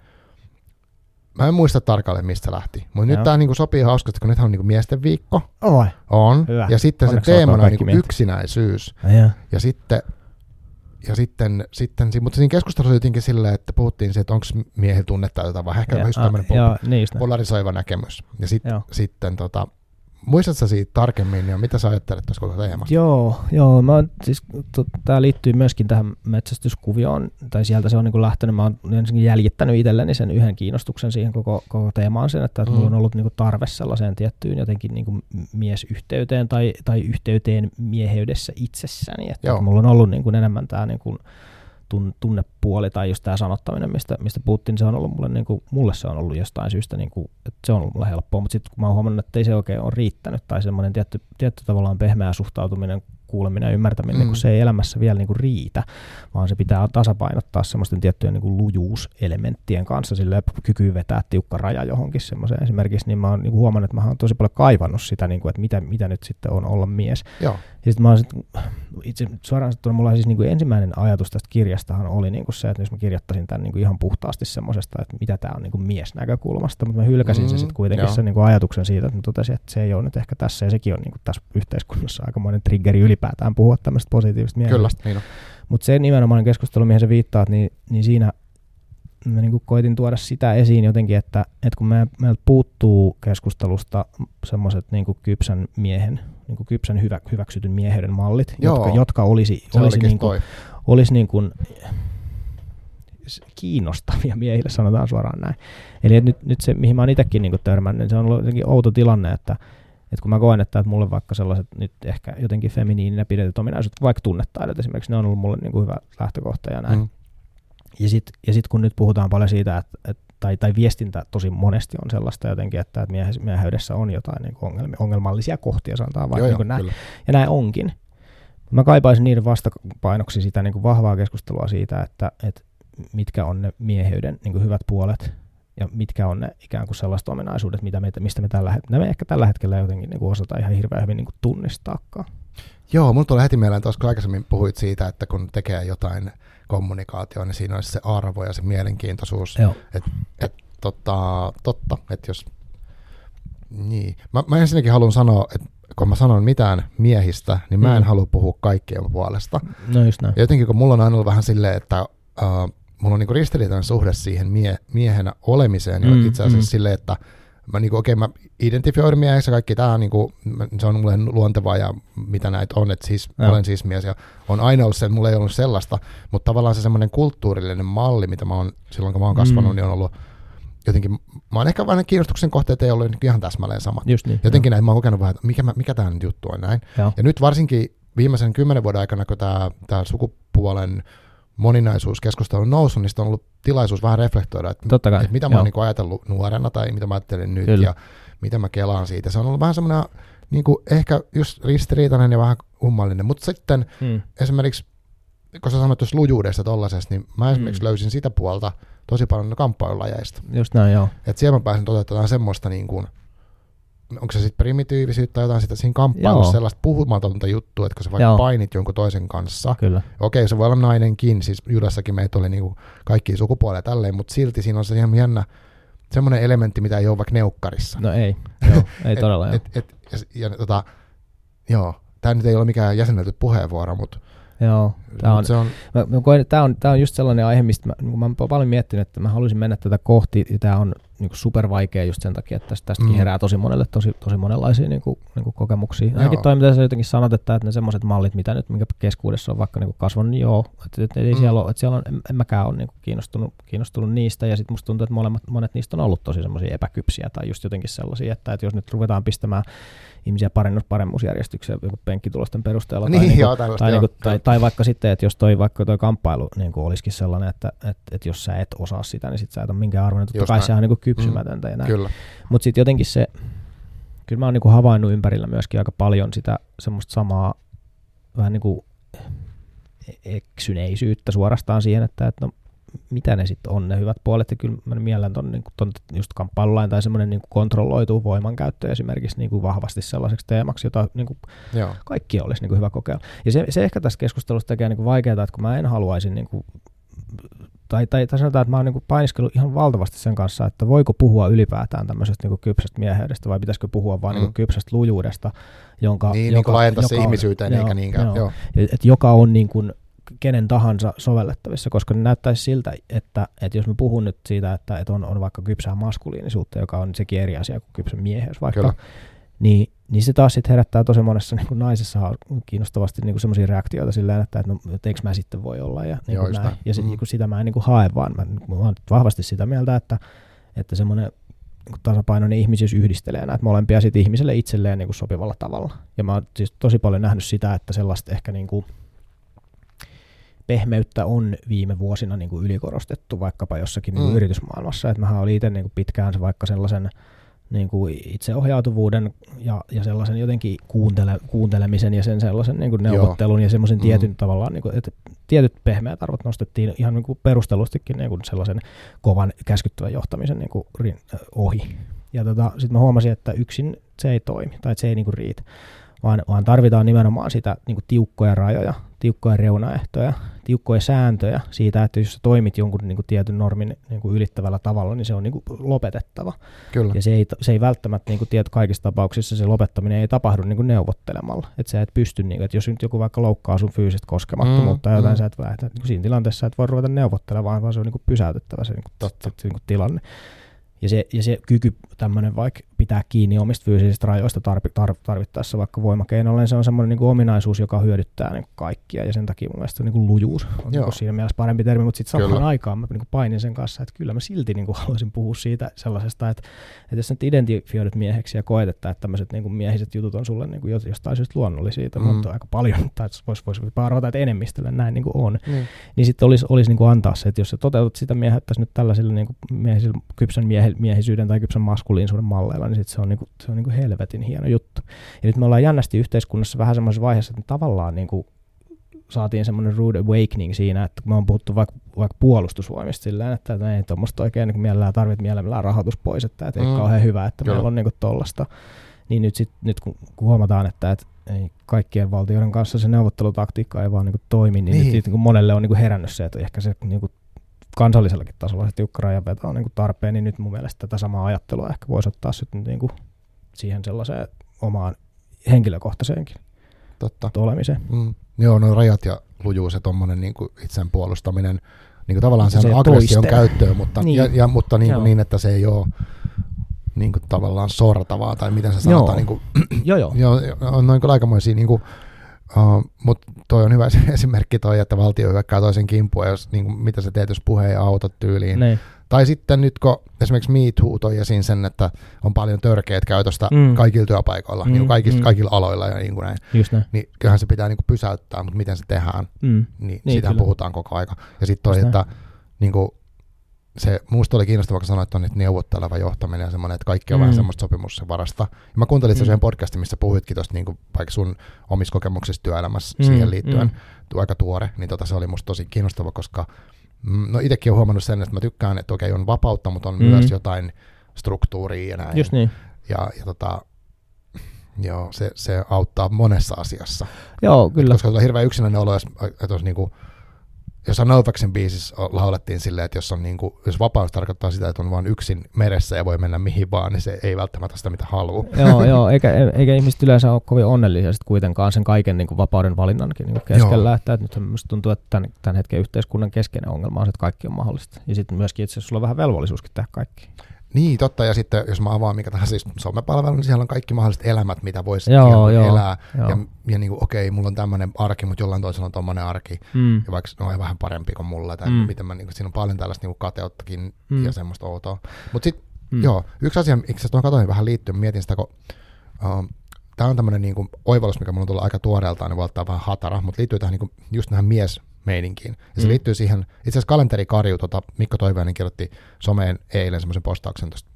mä en muista tarkalleen mistä lähti, mutta nyt tämä niin sopii hauskasti, kun nyt on niin kuin miesten viikko. Oi. On. Hyvä. Ja sitten Onneksi se teemana on niin kuin yksinäisyys. Ja, ja sitten ja sitten, sitten mutta siinä keskustelussa jotenkin silleen, että puhuttiin siitä, että onko miehillä tunnetta vai ehkä just tämmöinen niin polarisoiva näkemys. Ja sit, sitten tota, Muistatko siitä tarkemmin ja mitä sä ajattelet tuossa koko teemasta? Joo, joo mä siis, tämä liittyy myöskin tähän metsästyskuvioon, tai sieltä se on niin lähtenyt, mä oon ensinnäkin jäljittänyt itselleni sen yhden kiinnostuksen siihen koko, koko teemaan sen, että, että mm. mulla on ollut niin tarve sellaiseen tiettyyn jotenkin niin miesyhteyteen tai, tai yhteyteen mieheydessä itsessäni, että, että mulla on ollut niin enemmän tämä niin kuin, tunnepuoli tai just tämä sanottaminen, mistä, mistä puhuttiin, se on ollut mulle, niin kuin, mulle se on ollut jostain syystä, niin kuin, että se on ollut mulle helppoa, mutta sitten kun mä oon huomannut, että ei se oikein ole riittänyt tai semmoinen tietty, tietty tavallaan pehmeä suhtautuminen kuuleminen ja ymmärtäminen, mm. niin kun se ei elämässä vielä niin kuin riitä, vaan se pitää tasapainottaa semmoisten tiettyjen niin kuin lujuuselementtien kanssa, sille kyky vetää tiukka raja johonkin semmoiseen esimerkiksi, niin mä oon niin kuin huomannut, että mä oon tosi paljon kaivannut sitä, niin kuin, että mitä, mitä nyt sitten on olla mies. Joo. Ja sitten mä sit, itse suoraan sanottuna, mulla siis niin kuin ensimmäinen ajatus tästä kirjastahan oli niin kuin se, että jos mä kirjoittaisin tämän niin kuin ihan puhtaasti semmoisesta, että mitä tämä on niin kuin mies näkökulmasta, mutta mä hylkäsin mm, se sitten kuitenkin joo. sen niin kuin ajatuksen siitä, että mä totesin, että se ei ole nyt ehkä tässä, ja sekin on niin kuin tässä yhteiskunnassa aikamoinen triggeri ylipäätään puhua tämmöistä positiivista mielestä. Kyllä, niin Mutta se nimenomaan keskustelu, mihin se viittaat, niin, niin siinä mä niin koitin tuoda sitä esiin jotenkin, että, että kun me, meiltä puuttuu keskustelusta semmoiset niin kypsän miehen, niin kuin kypsän hyvä, hyväksytyn mieheyden mallit, Joo, jotka, jotka olisi, olisi, niin kuin, olisi niin kuin kiinnostavia miehille, sanotaan suoraan näin. Eli nyt, nyt se, mihin mä oon itsekin niin törmännyt, niin se on ollut jotenkin outo tilanne, että, että kun mä koen, että, että mulle vaikka sellaiset nyt ehkä jotenkin feminiininä pidetyt ominaisuudet, vaikka tunnetaidot esimerkiksi, ne on ollut mulle niin kuin hyvä lähtökohta ja näin. Mm. Ja sitten ja sit kun nyt puhutaan paljon siitä, että, että tai, tai viestintä tosi monesti on sellaista jotenkin, että, että mieheydessä on jotain niin ongelmia, ongelmallisia kohtia, sanotaan vaikka joo, niin näin. Ja näin onkin. Mä kaipaisin niiden vastapainoksi sitä niin kuin vahvaa keskustelua siitä, että, että mitkä on ne mieheyden niin kuin hyvät puolet ja mitkä on ne ikään kuin sellaiset ominaisuudet, mitä me, mistä me tällä, me ehkä tällä hetkellä jotenkin niin kuin osataan ihan hirveän hyvin niin kuin tunnistaakaan. Joo, mun tulee heti mieleen, tuossa kun aikaisemmin puhuit siitä, että kun tekee jotain kommunikaatioa, niin siinä olisi se arvo ja se mielenkiintoisuus. Että et, totta, totta, että jos... Niin. Mä, mä ensinnäkin haluan sanoa, että kun mä sanon mitään miehistä, niin mä en mm. halua puhua kaikkien puolesta. No just näin. Ja jotenkin kun mulla on aina ollut vähän silleen, että uh, mulla on niinku ristiriitainen suhde siihen mie- miehenä olemiseen, mm, itse asiassa mm. silleen, että mä niinku, okei, okay, mä identifioidun mieheksi ja kaikki tämä on niinku, se on mulle luontevaa ja mitä näitä on, että siis Joo. olen siis mies ja on aina ollut se, että mulla ei ollut sellaista, mutta tavallaan se semmoinen kulttuurillinen malli, mitä mä oon silloin kun mä oon kasvanut, Mm. niin on ollut jotenkin, mä oon ehkä vähän kiinnostuksen kohteet ei ollut ihan täsmälleen samat. Just niin. Jotenkin näin, mä oon kokenut vähän, että mikä, mä- mikä tämä nyt juttu on näin. Joo. Ja nyt varsinkin viimeisen kymmenen vuoden aikana, kun tämä sukupuolen moninaisuuskeskustelu on noussut, niin on ollut tilaisuus vähän reflektoida, että, Totta kai. että mitä mä oon niin ajatellut nuorena tai mitä mä ajattelin nyt Kyllä. ja mitä mä kelaan siitä. Se on ollut vähän semmoinen niin kuin ehkä just ristiriitainen ja vähän kummallinen, mutta sitten Mm. esimerkiksi, kun sä sanoit tuossa lujuudesta tollasesta, niin mä esimerkiksi Mm. löysin sitä puolta tosi paljon kamppailulajeista. Just näin, joo. Että siellä mä pääsin toteuttamaan semmoista niin kuin, onko se sitten primitiivisyyttä tai jotain sitä siinä kamppailussa Joo. sellaista puhumatonta juttua, että kun sä vaikka Joo. painit jonkun toisen kanssa, Kyllä. okei se voi olla nainenkin, siis judassakin meitä oli niinku kaikki sukupuolia tälleen, mutta silti siinä on se ihan jännä semmoinen elementti, mitä ei ole vaikka neukkarissa. No ei, joo, ei [laughs] todella joo. et, et, ja, ja, tota, joo, tämä nyt ei ole mikään jäsennelty puheenvuoro, mutta joo. Tää on, se on, mä, mä koen, tämä on, tää on just sellainen aihe, mistä mä, niin mä oon paljon miettinyt, että mä haluaisin mennä tätä kohti, ja tämä on niin super vaikea just sen takia, että tästä, tästäkin Mm. herää tosi monelle tosi, tosi monenlaisia niin kuin, niin kuin kokemuksia. Ainakin toi, mitä sä jotenkin sanot, että, että ne semmoiset mallit, mitä nyt, minkä keskuudessa on vaikka niin kuin kasvanut, niin joo, että, että, ei Mm. siellä ole, että siellä on, en, en mäkään ole niin kuin kiinnostunut, kiinnostunut niistä, ja sitten musta tuntuu, että molemmat, monet niistä on ollut tosi semmoisia epäkypsiä, tai just jotenkin sellaisia, että, että jos nyt ruvetaan pistämään ihmisiä paremmus, paremmuusjärjestykseen joku penkkitulosten perusteella, tai niin, niin kuin, joo, tällaista, tai, joo, niinku, tai, tai vaikka sitten, että jos toi, vaikka toi kamppailu niin olisikin sellainen, että et, et jos sä et osaa sitä, niin sit sä et ole minkään arvoinen. Totta Just kai näin. sehän on niin kypsymätöntä ja näin. Mutta sitten jotenkin se, kyllä mä oon niin havainnut ympärillä myöskin aika paljon sitä semmoista samaa vähän niin kuin eksyneisyyttä suorastaan siihen, että, että no, mitä ne sitten on ne hyvät puolet. Ja kyllä mä miellän ton, niin ton just kamppailulain tai semmoinen niin kontrolloitu voimankäyttö esimerkiksi niin kuin vahvasti sellaiseksi teemaksi, jota niin kuin joo, kaikki olisi niin kuin hyvä kokeilla. Ja se, se ehkä tässä keskustelussa tekee niin kuin vaikeaa, että kun mä en haluaisi, niin kuin, tai, tai, tai sanotaan, että mä oon niin painiskellut ihan valtavasti sen kanssa, että voiko puhua ylipäätään tämmöisestä niin kuin kypsästä mieheydestä vai pitäisikö puhua vaan Mm. niin kuin kypsästä lujuudesta, jonka, niin, joka, niin kuin laajentaa se ihmisyyteen, joo, eikä niinkään, joo. joo, Et joka on niin kuin kenen tahansa sovellettavissa, koska ne näyttäisi siltä, että, että jos mä puhun nyt siitä, että, että on, on vaikka kypsää maskuliinisuutta, joka on sekin eri asia kuin kypsä mieheys vaikka, Kyllä. niin, niin se taas sitten herättää tosi monessa niin kuin naisessa kiinnostavasti niin semmoisia reaktioita silleen, että, että, no, että eikö mä sitten voi olla ja, niin kuin näin. ja sit, Mm. niin kuin sitä mä en niin kuin hae, vaan mä, mä oon vahvasti sitä mieltä, että, että semmoinen niin kuin tasapainoinen ihmisyys yhdistelee näitä molempia sit ihmiselle itselleen niin kuin sopivalla tavalla. Ja mä oon siis tosi paljon nähnyt sitä, että sellaista ehkä niin kuin pehmeyttä on viime vuosina niin kuin ylikorostettu vaikkapa jossakin niin kuin Mm. yritysmaailmassa. Että mähän olin itse niin kuin pitkään se vaikka sellaisen niin kuin itseohjautuvuuden ja, ja sellaisen jotenkin kuuntele, kuuntelemisen ja sen sellaisen niin kuin Joo. neuvottelun ja semmoisen Mm. tietyn tavallaan, niin kuin, että tietyt pehmeät arvot nostettiin ihan niin kuin perustellustikin niin kuin sellaisen kovan käskyttävän johtamisen niin kuin ohi. Ja tota, sitten mä huomasin, että yksin se ei toimi tai että se ei niin kuin riitä, vaan, vaan tarvitaan nimenomaan sitä niin kuin tiukkoja rajoja, tiukkoja reunaehtoja, tiukkoja sääntöjä siitä, että jos sä toimit jonkun niin kuin tietyn normin niin kuin ylittävällä tavalla, niin se on niin kuin lopetettava. kyllä, Ja se ei, se ei välttämättä niin kuin tiedät, kaikissa tapauksissa se lopettaminen ei tapahdu niin kuin neuvottelemalla. Että sä et pysty, niin kuin, että jos nyt joku vaikka loukkaa sun fyysistä koskemattomuutta Mm, tai jotain, mm. sä et, että niin kuin siinä tilanteessa et voi ruveta neuvottelemaan, vaan se on niin kuin pysäytettävä se, niin kuin, Totta. se niin kuin tilanne. Ja se, ja se kyky tämmöinen vaikka pitää kiinni omista fyysisistä rajoista tarvi, tar, tarvittaessa vaikka voimakeinolla, niin se on semmoinen niin kuin ominaisuus, joka hyödyttää niin kuin kaikkia. Ja sen takia mun mielestä niin kuin lujuus on niin Joo. siinä mielessä parempi termi, mutta sitten samaan Kyllä. aikaan mä niin kuin painin sen kanssa, että kyllä mä silti niin kuin haluaisin puhua siitä sellaisesta, että, että jos sä nyt identifioidut mieheksi ja koet, että tämmöiset niin kuin miehiset jutut on sulle niin kuin jostain syystä luonnollisia, mm. Mm. mutta aika paljon, tai voisi vois arvata, että enemmistölle näin niin kuin on, niin. niin sitten olisi, olisi niin kuin antaa se, että jos sä toteutat sitä mieheyttäisi nyt tällaisilla niin kuin miehisillä, kypsän miehisyyden tai kypsän maskuliinisuuden malleilla, niin sit se on, niin kuin, se on niin kuin helvetin hieno juttu. Ja nyt me ollaan jännästi yhteiskunnassa vähän semmoisessa vaiheessa, että tavallaan niin kuin saatiin semmoinen rude awakening siinä, että kun me on puhuttu vaikka, vaikka puolustusvoimista silleen, että ei tuommoista oikein niin mielellään tarvitse mielellään rahoitus pois, että, että ei Mm. kauhean hyvä, että Kyllä. meillä on niin kuin tollasta. Niin nyt, sit, nyt kun, kun huomataan, että, että ei kaikkien valtioiden kanssa se neuvottelutaktiikka ei vaan niin kuin toimi, niin, Niin. nyt niin kuin monelle on niin kuin herännyt se, että ehkä se niin kuin kansallisellakin tasolla se tiukka rajanveto on niin kuin tarpeen, niin nyt mun mielestä tätä samaa ajattelua ehkä voisi ottaa sitten niin kuin siihen sellaiseen omaan henkilökohtaiseenkin totta. olemiseen. Mm. Joo, no rajat ja lujuus ja tuommoinen niin itsen puolustaminen, niin kuin tavallaan Se sen aggression toiste. käyttöön, mutta, Niin. ja, ja, mutta niin, kuin niin, että se ei ole niin kuin tavallaan sortavaa, tai miten se sanotaan. Joo. Niin kuin, joo, [clears throat] joo. joo, on noin kyllä aikamoisia, niin kuin, uh, mutta toi on hyvä [laughs] esimerkki toi, että valtio hyökkää toisen kimppuun, jos, niin kuin, mitä sä teet, jos puheen ja autot tyyliin. Niin. Tai sitten nyt, kun esimerkiksi Me Too toi esiin sen, että on paljon törkeät käytöstä Mm. kaikilla työpaikoilla, mm. niin kaikilla, mm. kaikilla aloilla ja niin kuin näin, Just näin. niin kyllähän se pitää niin kuin pysäyttää, mutta miten se tehdään, Mm. niin, Niin, siitä kyllä. puhutaan koko aika. Ja sitten toi, Just että niin kuin, se, musta oli kiinnostavaa, kun sanoit, että on nyt neuvotteleva johtaminen ja semmoinen, että kaikki on mm. vähän Mm. semmoista sopimuksen varasta. Ja mä kuuntelin Mm. yhden podcastin, missä puhuitkin tuosta niin vaikka sun omissa kokemuksissa työelämässä Mm, siihen liittyen, mm. aika tuore, niin tota, se oli musta tosi kiinnostava, koska mm, no itsekin olen huomannut sen, että mä tykkään, että okei on vapautta, mutta on Mm. myös jotain struktuuria ja näin. Just niin. Ja, ja tota, joo, se, se auttaa monessa asiassa. Joo, kyllä. Koska on hirveän yksinäinen olo, jos, että jos niinku, jossain Novaksen biisissä laulettiin silleen, että jos, on niinku, jos vapaus tarkoittaa sitä, että on vain yksin meressä ja voi mennä mihin vaan, niin se ei välttämättä sitä mitä haluaa. [laughs] joo, joo, eikä, eikä ihmiset yleensä ole kovin onnellisia sit kuitenkaan sen kaiken niin kuin vapauden valinnankin niin keskellä. Että, että nyt minusta tuntuu, että tämän, tämän hetken yhteiskunnan keskeinen ongelma on se, että kaikki on mahdollista. Ja sitten myöskin itse asiassa sulla on vähän velvollisuuskin tehdä kaikki. Niin, totta. Ja sitten jos mä avaan mikä tahansa siis somepalvelu, niin siellä on kaikki mahdolliset elämät, mitä voisi Joo, joo, elää. joo. Ja, ja niin kuin, okei, mulla on tämmöinen arki, mutta jollain toisella on tommonen arki. Mm. Ja vaikka ne on vähän parempi kuin mulla, tai Mm. miten mä, niin kuin, siinä on paljon tällaista niin kuin kateuttakin Mm. ja semmoista outoa. Mutta sitten, Mm. joo, yksi asia, miksi tuon katoin vähän liittyy, mietin sitä, kun uh, tämä on tämmöinen niin kuin oivallus, mikä mulla on tullut aika tuoreeltaan, niin voi ottaa vähän hatara, mutta liittyy tähän niin kuin, just tähän miesmeininkiin. Ja se Mm. liittyy siihen, itse asiassa kalenteri Karju, tota, Mikko Toivainen kirjoitti someen eilen semmoisen postauksen tuosta,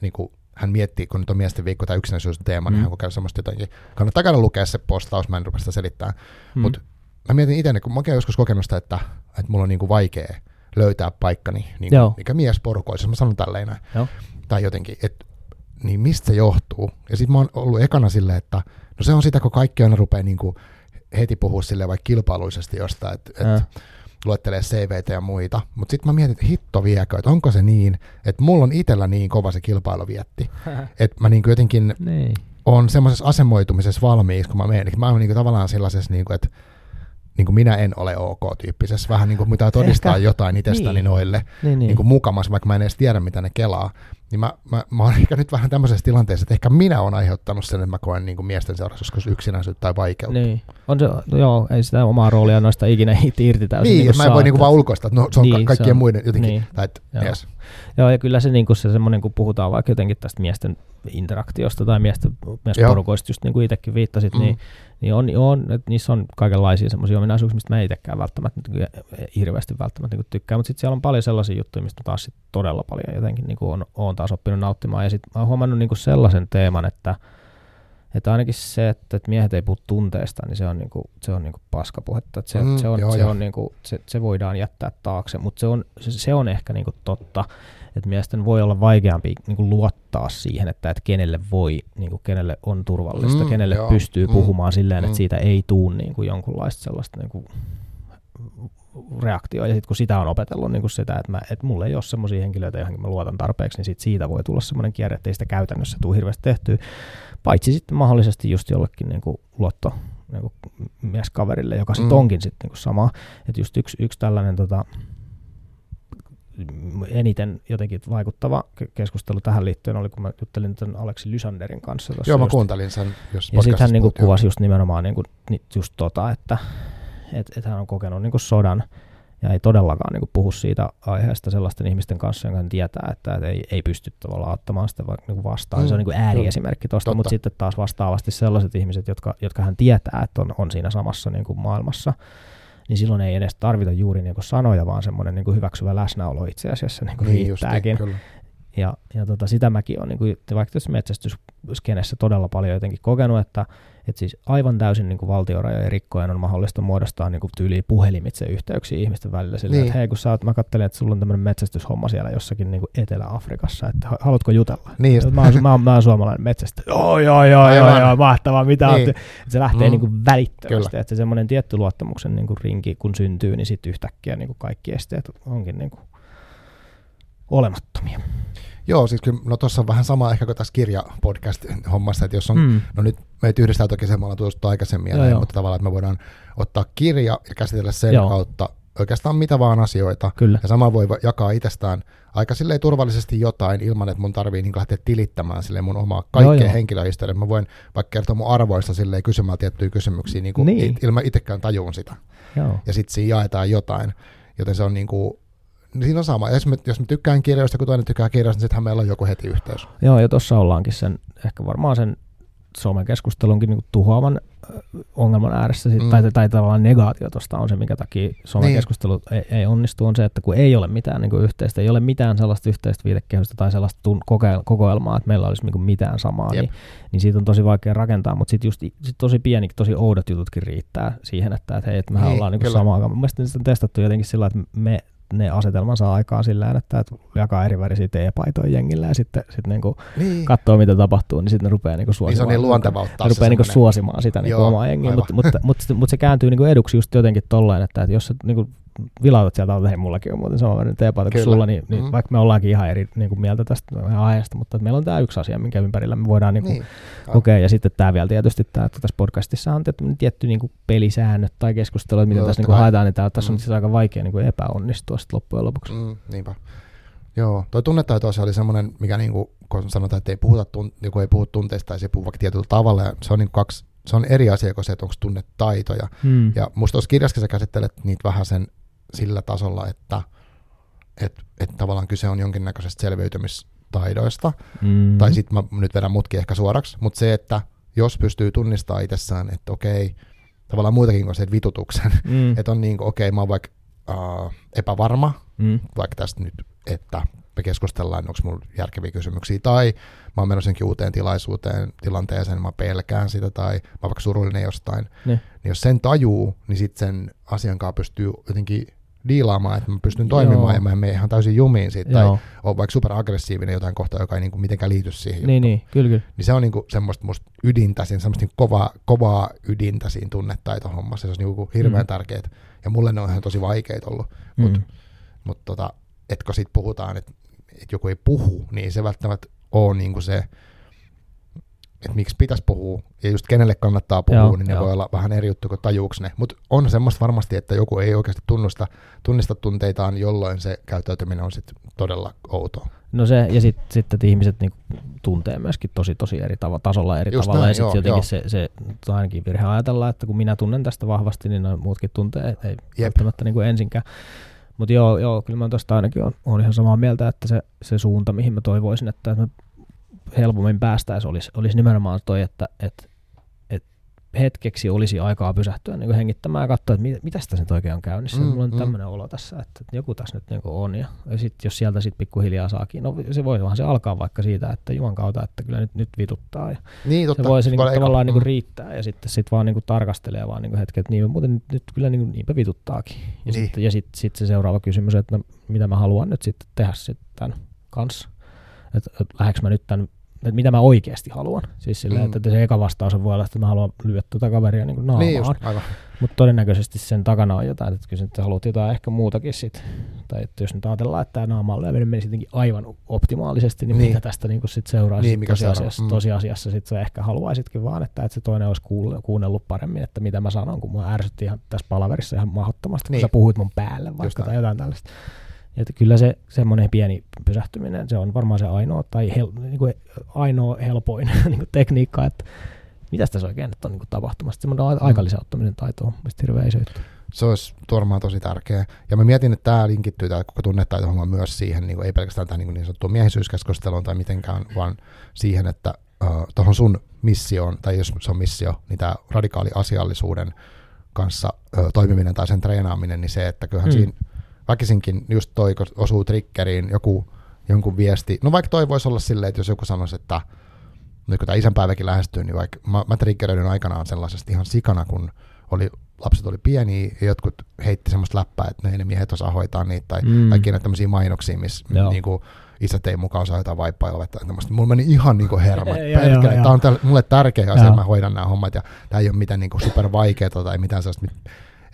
niin kuin hän miettii, kun nyt on miesten viikko tai yksinäisyys teema, mm. niin Mm. hän kokee semmoista jotenkin. Kannattaa käydä lukea se postaus, mä en rupea sitä selittämään. Mm. Mut mä mietin itse, kun mä oon joskus kokenut sitä, että, että mulla on niinku vaikea löytää paikkani, niin Joo. mikä mies porukoissa, mä sanon tälleen näin. Joo. Tai jotenkin, että niin mistä se johtuu? Ja sitten mä oon ollut ekana silleen, että no se on sitä, kun kaikki aina rupeaa niinku heti puhua silleen vaikka kilpailuisesti jostain, että et Ää. luettelee CVT ja muita. Mutta sitten mä mietin, että hitto viekö, että onko se niin, että mulla on itsellä niin kova se kilpailuvietti, [laughs] että mä niinku jotenkin niin. on semmoisessa asemoitumisessa valmiiksi, kun mä menen. Mä oon niinku tavallaan sellaisessa, niinku, että niinku minä en ole ok-tyyppisessä, vähän niin kuin mitä todistaa Ehkä. jotain itsestäni Niin. noille Niin, niin. niin kuin mukamas, vaikka mä en edes tiedä, mitä ne kelaa. Niin mä, mä, mä oon [laughs] ehkä nyt vähän tämmöisessä tilanteessa, että ehkä minä olen aiheuttanut sen, että mä koen niin kuin miesten seurassa joskus yksinäisyyttä tai vaikeutta. Niin. On se, joo, ei sitä omaa roolia noista ikinä [laughs] irti täysin. Niin, kuin että mä en voi niinku että- vaan ulkoista, että no, se on Niin, niin, se kaikkien on- muiden jotenkin. niin. Niin. Tai, että, Joo. yes. Joo, ja kyllä se, niin se semmoinen, kun puhutaan vaikka jotenkin tästä miesten interaktiosta tai miesten, miesporukoista, just niin kuin itsekin viittasit. Mm. niin, niin on, on, että niissä on kaikenlaisia semmoisia ominaisuuksia, mistä mä itsekään välttämättä niin hirveästi välttämättä niin kuin tykkään, mutta sitten siellä on paljon sellaisia juttuja, mistä taas sit todella paljon jotenkin niin kuin on, on taas oppinut nauttimaan, ja sitten mä oon huomannut niin kuin sellaisen teeman, että että ainakin se, että, että miehet ei puhu tunteista, niin se on, niinku, se on niinku paskapuhetta. Että se, Mm, se, on, joo, se, joo. on niinku, se, se, voidaan jättää taakse, mutta se on, se, se on ehkä niinku totta, että miesten voi olla vaikeampi niinku luottaa siihen, että, että kenelle voi, niinku, kenelle on turvallista, Mm, kenelle joo, pystyy mm, puhumaan silleen, että mm. siitä ei tuu niinku jonkunlaista sellaista niinku, reaktioa. Ja sitten kun sitä on opetellut niin kuin sitä, että, mä, että mulla ei ole semmoisia henkilöitä, joihin mä luotan tarpeeksi, niin sit siitä voi tulla semmoinen kierre, että ei sitä käytännössä tule hirveästi tehtyä. Paitsi sitten mahdollisesti just jollekin niin kuin luotto niin kuin mieskaverille, joka sitten Mm. onkin sitten niin kuin sama. Että just yksi, yksi tällainen tota, eniten jotenkin vaikuttava ke- keskustelu tähän liittyen oli, kun mä juttelin tämän Aleksi Lysanderin kanssa. Joo, mä just. kuuntelin sen, jos Ja sitten hän niinku kuvasi just nimenomaan niinku, ni- just tota, että et, et hän on kokenut niinku sodan ja ei todellakaan niinku puhu siitä aiheesta sellaisten ihmisten kanssa, jonka tietää, että et ei, ei pysty tavallaan ottamaan sitä vaikka niinku vastaan. Mm, se on niinku ääriesimerkki tuosta, mutta sitten taas vastaavasti sellaiset ihmiset, jotka, jotka hän tietää, että on, on siinä samassa niinku maailmassa, niin silloin ei edes tarvita juuri niinku sanoja, vaan semmoinen niinku hyväksyvä läsnäolo itse asiassa niinku niin riittääkin. justiin, kyllä. Ja, ja tota, sitä mäkin olen niin vaikka tässä metsästysskenessä todella paljon jotenkin kokenut, että, että siis aivan täysin niin kuin valtiorajojen rikkojen on mahdollista muodostaa niin kuin tyyliin puhelimitse yhteyksiä ihmisten välillä. Sillä, Niin. että hei, kun sä oot, mä katselin, että sulla on tämmöinen metsästyshomma siellä jossakin niin kuin Etelä-Afrikassa, että ha- haluatko jutella? Niin. Mä oon, mä, oon, mä oon suomalainen metsästä. Joo, joo, joo, joo, joo, mahtavaa, mitä Niin. niin. Että se lähtee Mm. niin kuin välittömästi, Kyllä. että se semmoinen tietty luottamuksen niin kuin rinki, kun syntyy, niin sitten yhtäkkiä niin kuin kaikki esteet onkin niin kuin olemattomia. Joo, siis kyllä, no tuossa on vähän sama ehkä kuin tässä kirjapodcast-hommassa, että jos on, mm. No nyt meitä yhdistää toki se, me ollaan tuosta aikaisemmin, ja Joo, näin, joo. mutta tavallaan, että me voidaan ottaa kirja ja käsitellä sen Joo. kautta oikeastaan mitä vaan asioita. Kyllä. Ja sama voi jakaa itsestään aika silleen turvallisesti jotain ilman, että mun tarvii niin lähteä tilittämään silleen mun omaa kaikkea joo. henkilöhistoriaa. Mä voin vaikka kertoa mun arvoista silleen kysymällä tiettyjä kysymyksiä niin kuin Niin. It, ilman itsekään tajuun sitä. Joo. Ja sitten siinä jaetaan jotain. Joten se on niin kuin, niin siinä on sama. Jos mä, jos mä tykkään kirjoista, kun toinen tykkää kirjoista, niin sittenhän meillä on joku heti yhteys. Joo, ja tuossa ollaankin sen, ehkä varmaan sen somekeskustelunkin niin tuhoavan ongelman ääressä, Mm. tai, tai tavallaan negaatio tuosta on se, minkä takia somekeskustelu niin. ei, ei onnistu, on se, että kun ei ole mitään niin kuin yhteistä, ei ole mitään sellaista yhteistä viitekehystä tai sellaista tun, kokoelmaa, että meillä olisi niin kuin mitään samaa, Jep. niin, niin siitä on tosi vaikea rakentaa, mutta sitten just sit tosi pieni, tosi oudot jututkin riittää siihen, että, että hei, että mehän Niin, ollaan niin kuin samaa. Mun mielestä on testattu jotenkin sillä, että me ne asetelman saa aikaan sillä että, että jakaa eri värisiä teepaitoja jengillä ja sitten, sitten niin kuin Niin. katsoo, mitä tapahtuu, niin sitten ne rupeaa niinku niin se on suosimaan. niin luontevaa ottaa ne se rupeaa niinku semmoinen- suosimaan sitä niinku omaa jengiä, mutta, mutta, mutta, mutta, se kääntyy niinku eduksi just jotenkin tolleen, että, että jos sä niinku vilautat sieltä alta, hei mullakin on muuten sama teepaita kuin sulla, niin, niin Mhm. vaikka me ollaankin ihan eri niinku mieltä tästä aiheesta, mutta että meillä on tämä yksi asia, minkä ympärillä me voidaan niinku Niin. kokea. Ja sitten tämä vielä tietysti, tää, että tässä podcastissa on tietty, tietty niinku pelisäännöt tai keskustelu, että mitä Joo, tässä niinku kai. haetaan, niin tää, tässä on Mm. siis aika vaikea niinku epäonnistua sitten loppujen lopuksi. Mm, niinpä. Joo, toi tunnetaito oli semmoinen, mikä niinku, kun sanotaan, että ei puhuta, tun, joku ei puhu tunteista tai se ei puhu vaikka tietyllä tavalla, ja se on niinku kaksi, se on eri asia kuin se, että onko tunnetaitoja. Mm. Ja musta tuossa kirjassakin sä käsittelet niitä vähän sen sillä tasolla, että et, et tavallaan kyse on jonkinnäköisestä selviytymistaidoista, mm. tai sitten mä nyt vedän mutkin ehkä suoraksi, mutta se, että jos pystyy tunnistamaan itsessään, että okei, tavallaan muitakin kuin se että vitutuksen, mm. että on niin kuin, okei, mä oon vaikka uh, epävarma, mm. vaikka tästä nyt, että me keskustellaan, onko mulla järkeviä kysymyksiä, tai mä oon menossa uuteen tilaisuuteen, tilanteeseen, mä pelkään sitä, tai mä oon vaikka surullinen jostain, Niin. niin jos sen tajuu, niin sitten sen asian kanssa pystyy jotenkin diilaamaan, että mä pystyn toimimaan Joo. ja mä en mene ihan täysin jumiin siitä, tai Joo. on vaikka superaggressiivinen jotain kohtaa, joka ei niinku mitenkään liity siihen Niin, niin, kyllä, kyllä. niin se on niinku semmoista musta ydintä siinä, semmoista niinku kovaa, kovaa ydintä siinä tunnetaitohommassa. Se on niinku hirveän Mm. tärkeät. Ja mulle ne on ihan tosi vaikeita ollut. Mm. Mutta mut tota, et kun siitä puhutaan, että et joku ei puhu, niin ei se välttämättä ole niinku se, että miksi pitäisi puhua, ja just kenelle kannattaa puhua, Joo, niin ne joo. voi olla vähän eri juttu kuin tajuuks ne. Mutta on semmoista varmasti, että joku ei oikeasti tunnusta, tunnista tunteitaan, jolloin se käyttäytyminen on sitten todella outoa. No se, ja sitten sit, että ihmiset niinku tuntee myöskin tosi tosi eri tav- tasolla eri Just tavalla. näin, ja sitten jotenkin joo. se, se on ainakin virhe ajatella, että kun minä tunnen tästä vahvasti, niin noin muutkin tuntee, ei Jep. välttämättä niinku ensinkään. Mutta joo, joo, kyllä mä tuosta ainakin on, on ihan samaa mieltä, että se, se suunta, mihin mä toivoisin, että me helpommin päästäisiin, olisi, olisi nimenomaan toi, että, että, että hetkeksi olisi aikaa pysähtyä niin hengittämään ja katsoa, että mit, mitä sitä nyt oikein on käynnissä. Mm, Mulla on mm. tämmöinen olo tässä, että joku tässä nyt niin on. Ja, ja sitten jos sieltä sitten pikkuhiljaa saakin, no se voi vaan se alkaa vaikka siitä, että Juman kautta, että kyllä nyt, nyt vituttaa. Ja Niin, totta. se voi se niinku Voi- tavallaan niinku mm. riittää ja sitten sit vaan niinku tarkastelee vaan niinku hetken, että niin, muuten nyt, nyt kyllä niinku, niinpä vituttaakin. Ja Niin. sitten sit, sit se seuraava kysymys, että no, mitä mä haluan nyt sitten tehdä sitten tämän kanssa. Että et, lähdekö mä nyt tämän, että mitä mä oikeasti haluan. Siis silleen, Mm. että se eka vastaus on voi olla, että mä haluan lyödä tuota kaveria niin naamaan. Niin just, aivan. Mutta todennäköisesti sen takana on jotain, että kyllä sä haluat jotain ehkä muutakin sit. Tai että jos nyt ajatellaan, että tämä naamaan lyöminen menisi jotenkin aivan optimaalisesti, niin, Niin. mitä tästä niin sit seuraa Niin, mikä tosiasiassa, seuraa, mm. tosiasiassa sit sä ehkä haluaisitkin vaan, että, että se toinen olisi kuunnellut, paremmin, että mitä mä sanon, kun mua ärsytti ihan tässä palaverissa ihan mahdottomasti, Niin. kun sä puhuit mun päälle vaikka näin. tai jotain tällaista. Että kyllä se semmoinen pieni pysähtyminen, se on varmaan se ainoa tai hel, niin kuin ainoa helpoin [laughs] niin kuin tekniikka, että mitä tässä oikein nyt on niin kuin tapahtumassa. Semmoinen a- aikalisäyttämisen taito on mielestäni hirveän iso juttu. Se olisi varmaan tosi tärkeä. Ja mä mietin, että tämä linkittyy tämä koko tunnetaitohomma myös siihen, niin kuin ei pelkästään tähän niin, niin sanottuun miehisyyskeskusteluun tai mitenkään, vaan siihen, että uh, tuohon sun missioon, tai jos se on missio, niin tämä radikaali asiallisuuden kanssa uh, toimiminen tai sen treenaaminen, niin se, että kyllähän Mm. mm. siinä väkisinkin just toi, kun osuu triggeriin joku, jonkun viesti, no vaikka toi voisi olla silleen, että jos joku sanoisi, että nyt kun tämä isänpäiväkin lähestyy, niin vaikka mä, mä triggeröidyn aikanaan sellaisesta ihan sikana, kun oli, lapset oli pieniä ja jotkut heitti semmoista läppää, että ne, ne miehet osaa hoitaa niitä tai Mm. kaikki näitä tämmöisiä mainoksia, missä Joo. niinku, isät ei mukaan osaa jotain vaippailla tai tämmöistä. Mulla meni ihan niinku hermot. Joo, Perkele, joo. tämä on täl, mulle tärkeä asia, että mä hoidan nämä hommat ja tämä ei ole mitään niinku super vaikeaa tai mitään sellaista,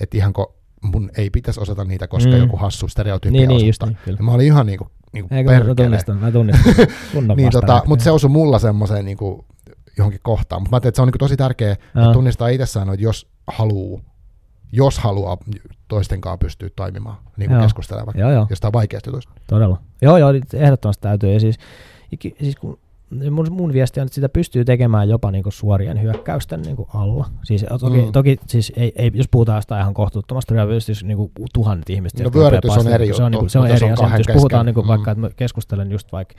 että ihan kun mun ei pitäisi osata niitä, koska Mm. joku hassu stereotyypia Niin, niin, just osoittaa. niin, kyllä. Ja mä olin ihan niinku, niinku Eikö mä perkele. tunnistan, mä tunnistan. [laughs] Niin, tota, mutta se osui mulla semmoiseen niinku, johonkin kohtaan. Mutta mä ajattelin, että se on niinku tosi tärkeää, Joo. että tunnistaa itsessään, että jos haluu jos haluaa toisten kanssa pystyä toimimaan, niin kuin keskustelemaan Joo, joo, jostain vaikeasta jutusta. todella. Joo, joo, ehdottomasti täytyy. Ja siis, siis kun mun, mun viesti on, että sitä pystyy tekemään jopa niinku suorien hyökkäysten niinku alla. Siis toki, Mm. toki siis ei, ei, jos puhutaan jostain ihan kohtuuttomasta ryöpyistä, jos niinku tuhannet ihmiset. No vyörytys on eri se on, juttu, niinku, se on eri asia. Jos puhutaan niinku, mm. vaikka, että mä keskustelen just vaikka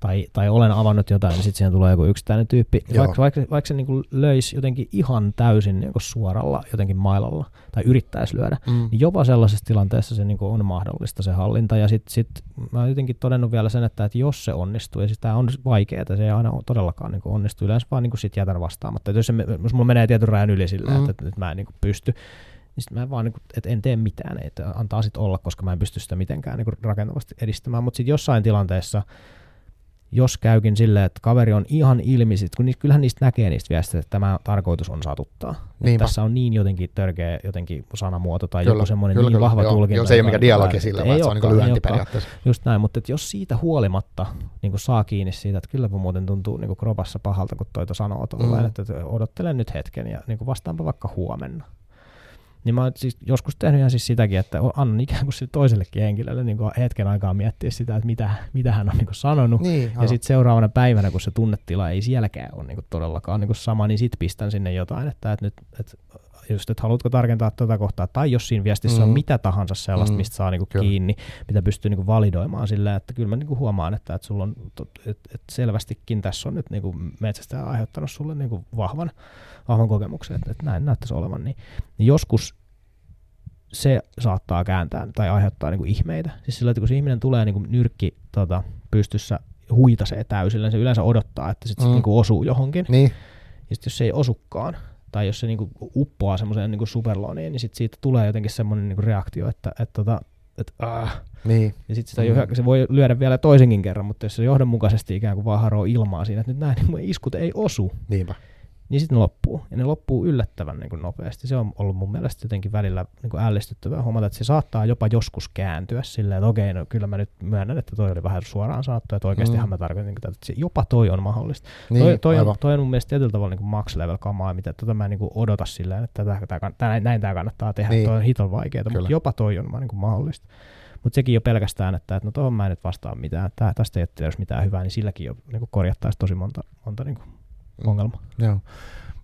tai, tai olen avannut jotain, niin sitten siihen tulee joku yksittäinen tyyppi. Joo. Vaikka, vaikka, vaikka se niinku löisi jotenkin ihan täysin niinku suoralla jotenkin mailalla tai yrittäisi lyödä, Mm. niin jopa sellaisessa tilanteessa se niin on mahdollista se hallinta. Ja sitten sit, mä oon jotenkin todennut vielä sen, että, että jos se onnistuu, ja siis tämä on vaikeaa, se ei aina todellakaan niin onnistu, yleensä vaan niin sit jätän vastaamatta. Et jos, se, jos mulla menee tietyn rajan yli sillä, Mm. että, että nyt mä en niin pysty, niin mä en vaan niin kuin, että en tee mitään, että antaa sit olla, koska mä en pysty sitä mitenkään niin rakentavasti edistämään. Mutta sitten jossain tilanteessa, jos käykin silleen, että kaveri on ihan ilmi, sit, kun niistä, kyllähän niistä näkee niistä viesteistä, että tämä tarkoitus on satuttaa. Tässä on niin jotenkin törkeä jotenkin sanamuoto tai Kyllä, joku semmoinen kyllä, niin kyllä, vahva joo. tulkinta. Joo, se ei ole mikään dialogi sillä, vaan se on niin lyönti periaatteessa. Just näin, mutta että jos siitä huolimatta niin kuin saa kiinni siitä, että kylläpä muuten tuntuu niin kuin kropassa pahalta, kun toita sanoo tolleen, Mm. että, että odottelen nyt hetken ja niin kuin vastaanpa vaikka huomenna. Niin mä oon siis joskus tehnyt ihan siis sitäkin, että annan ikään kuin sille toisellekin henkilölle niin kuin hetken aikaa miettiä sitä, että mitä, mitä hän on niin kuin sanonut. Niin, Ja sitten seuraavana päivänä, kun se tunnetila ei sielläkään ole niinku todellakaan niinku sama, niin sitten pistän sinne jotain, että, että nyt, että just, että haluatko tarkentaa tätä kohtaa, tai jos siinä viestissä mm. on mitä tahansa sellaista, Mm, mistä saa niinku kyllä. kiinni, mitä pystyy niinku validoimaan silleen, että kyllä mä niinku huomaan, että, että sulla on, että, että selvästikin tässä on nyt niinku metsästäjä aiheuttanut sulle niinku vahvan, vahvan kokemuksen, että, että näin näyttäisi olevan, niin, niin joskus se saattaa kääntää tai aiheuttaa niinku ihmeitä. Siis sillä, että kun se ihminen tulee niinku nyrkki tota, pystyssä huitasee täysillä, niin se yleensä odottaa, että sit, sit Mm. niinku osuu johonkin. niin, Ja sitten jos se ei osukaan, tai jos se niinku uppoaa semmoiseen niinku superloniin, niin sit siitä tulee jotenkin semmoinen niinku reaktio, että et, tota, et, ah. niin. ja sitten sitä Mm. mm. se voi lyödä vielä toisenkin kerran, mutta jos se johdonmukaisesti ikään kuin vaan haroo ilmaa siinä, että nyt nämä niin iskut ei osu, Niinpä. Niin sitten ne loppuu. Ja ne loppuu yllättävän niin kuin nopeasti. Se on ollut mun mielestä jotenkin välillä niin kuin ällistyttävää huomata, että se saattaa jopa joskus kääntyä silleen, että okei, no kyllä mä nyt myönnän, että toi oli vähän suoraan sanottu, että oikeastihan Mm. mä tarkoitin tätä, että se, jopa toi on mahdollista. Niin, toi, toi, aivan. on, toi on mun mielestä tietyllä tavalla niin kuin max level kamaa, mitä tota mä en niin kuin odota silleen, että tätä, tätä, tätä, näin, näin tämä kannattaa tehdä, Niin. toi on hiton vaikeaa, Kyllä. mutta jopa toi on niin kuin mahdollista. Mutta sekin jo pelkästään, että, että no tuohon mä en nyt vastaa mitään, tää, tästä ei ole mitään hyvää, niin silläkin jo niin korjattaisiin tosi monta, monta niin kuin ongelmaa. Joo.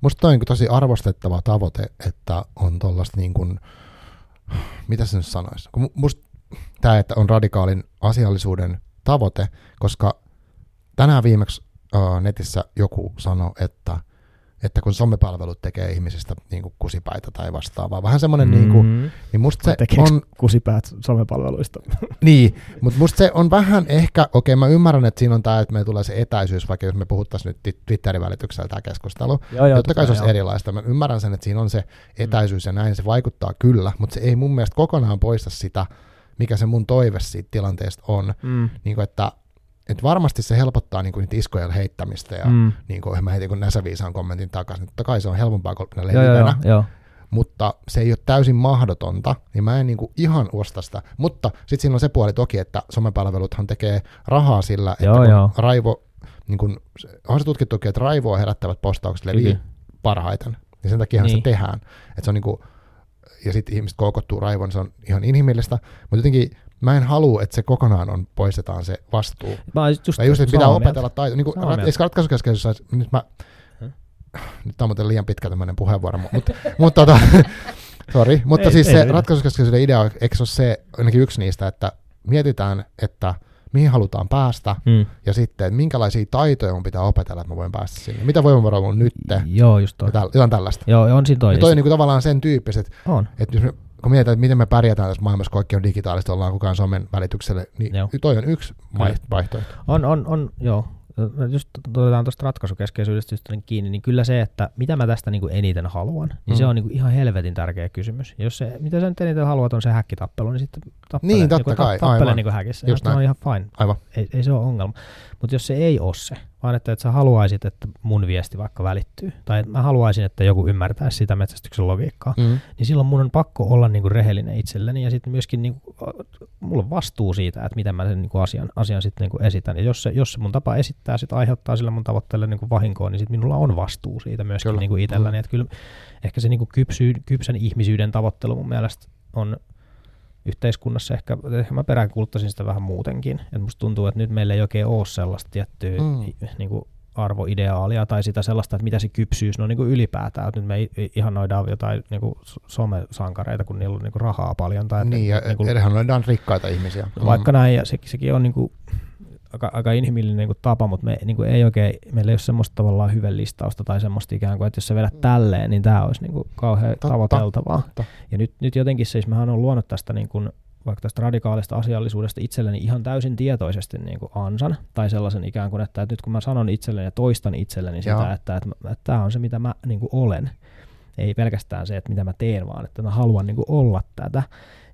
Musta toi on niin tosi arvostettava tavoite, että on tuollaista niin kuin, mitä se nyt sanoisi? Musta tämä, että on radikaalin asiallisuuden tavoite, koska tänään viimeksi netissä joku sanoi, että, että kun somepalvelut tekee ihmisistä niin kuin kusipäitä tai vastaavaa, vähän semmoinen, mm. niin, kuin, Mm. niin musta se on, kusipäät somepalveluista? [laughs] niin, mutta musta se on vähän ehkä, okei mä ymmärrän, että siinä on tämä, että me tulee se etäisyys, vaikka jos me puhuttaisiin nyt Twitterin välityksellä tämä keskustelu, joo, Joo, Totta kai se olisi joo. erilaista. Mä ymmärrän sen, että siinä on se etäisyys ja näin, se vaikuttaa kyllä, mutta se ei mun mielestä kokonaan poista sitä, mikä se mun toive siitä tilanteesta on. Mm. Niin kuin, että, että varmasti se helpottaa niin kuin niitä iskojen heittämistä ja Mm. niin kuin mä heitin kun Näsäviisaan kommentin takaisin. Totta kai se on helpompaa kuin Joo, joo, joo, joo. mutta se ei ole täysin mahdotonta, niin mä en niin kuin ihan osta sitä. Mutta sitten siinä on se puoli toki, että somepalveluthan tekee rahaa sillä, että Joo, joo. raivo, niin kuin, on se tutkittukin, että raivoa herättävät postaukset levii Kyllä. parhaiten. Ja sen takia niin. se tehdään. Että se on niin kuin, ja sitten ihmiset koukottuu raivoon, se on ihan inhimillistä. Mutta jotenkin mä en halua, että se kokonaan on, poistetaan se vastuu. Mä just, Mä just, että pitää mieltä. opetella taito. Niin kuin rat, ratkaisukeskeisessä, nyt mä, Häh? nyt tämä on muuten liian pitkä tämmöinen puheenvuoro, mutta, mutta [laughs] tota, [laughs] sorry, mutta Ei- siis ei se mitään. ratkaisukeskeisyyden idea, eikö se ole se, ainakin yksi niistä, että mietitään, että mihin halutaan päästä, Mm. ja sitten, että minkälaisia taitoja mun pitää opetella, että mä voin päästä sinne. Mitä voimavaroja on nyt? Joo, just toi. Jotain tällaista. Joo, on siinä toi. Ja toi on niin kuin tavallaan sen tyyppiset, on. että jos me, kun mietitään, että miten me pärjätään tässä maailmassa, kaikki on digitaalista, ollaan kukaan somen välitykselle, niin Joo. toi on yksi vaihtoehto. On, on, on, joo. Just otetaan tuosta ratkaisukeskeisyydestä just kiinni, niin kyllä se, että mitä mä tästä niinku eniten haluan, niin Mm. se on niinku ihan helvetin tärkeä kysymys. Jos se, mitä sä nyt eniten haluat, on se häkkitappelu, niin sitten tappele, Niin, totta niinku, kai, tappele aivan. niinku häkissä. Just Ja se on ihan fine. Aivan. Ei, ei se ole ongelma. Mutta jos se ei ole se, vaan että, että sä haluaisit, että mun viesti vaikka välittyy, tai että mä haluaisin, että joku ymmärtäisi sitä metsästyksen logiikkaa, Mm. niin silloin mun on pakko olla niin kuin rehellinen itselleni ja sitten myöskin niin kuin, mulla on vastuu siitä, että miten mä sen niin kuin asian, asian sitten niin kuin esitän. Ja jos se, jos se mun tapa esittää sit aiheuttaa sillä mun tavoitteelle niin kuin vahinkoa, niin sitten minulla on vastuu siitä myöskin Kyllä. niin kuin itselläni. Mm. Että kyllä ehkä se niin kuin kypsy, kypsän ihmisyyden tavoittelu mun mielestä on yhteiskunnassa ehkä, ehkä mä peräänkuuluttaisin sitä vähän muutenkin. Että musta tuntuu, että nyt meillä ei oikein ole sellaista tiettyä Mm. mm. niin kuin arvoideaalia tai sitä sellaista, että mitä se kypsyys no niin kuin ylipäätään. Että nyt me ihannoidaan jotain niin kuin somesankareita, kun niillä on niin kuin rahaa paljon. Tai että Niin, ja niin kuin, rikkaita ihmisiä. Mm. vaikka näin, ja se, sekin on niin kuin aika, aika inhimillinen niin kuin tapa, mutta me niin kuin ei oikein, meillä ei ole semmoista tavallaan hyvän listausta tai semmoista ikään kuin, että jos sä vedät tälleen, niin tämä olisi niin kuin kauhean Totta, tavoiteltavaa. totta. Ja nyt, nyt jotenkin siis mähän on luonut tästä niin kuin, vaikka tästä radikaalista asiallisuudesta itselleni ihan täysin tietoisesti niin kuin ansan, tai sellaisen ikään kuin, että, että nyt kun mä sanon itselleni ja toistan itselleni Joo. sitä, että, että, että, että tämä on se, mitä mä niin kuin olen, ei pelkästään se, että mitä mä teen, vaan että mä haluan niin kuin olla tätä,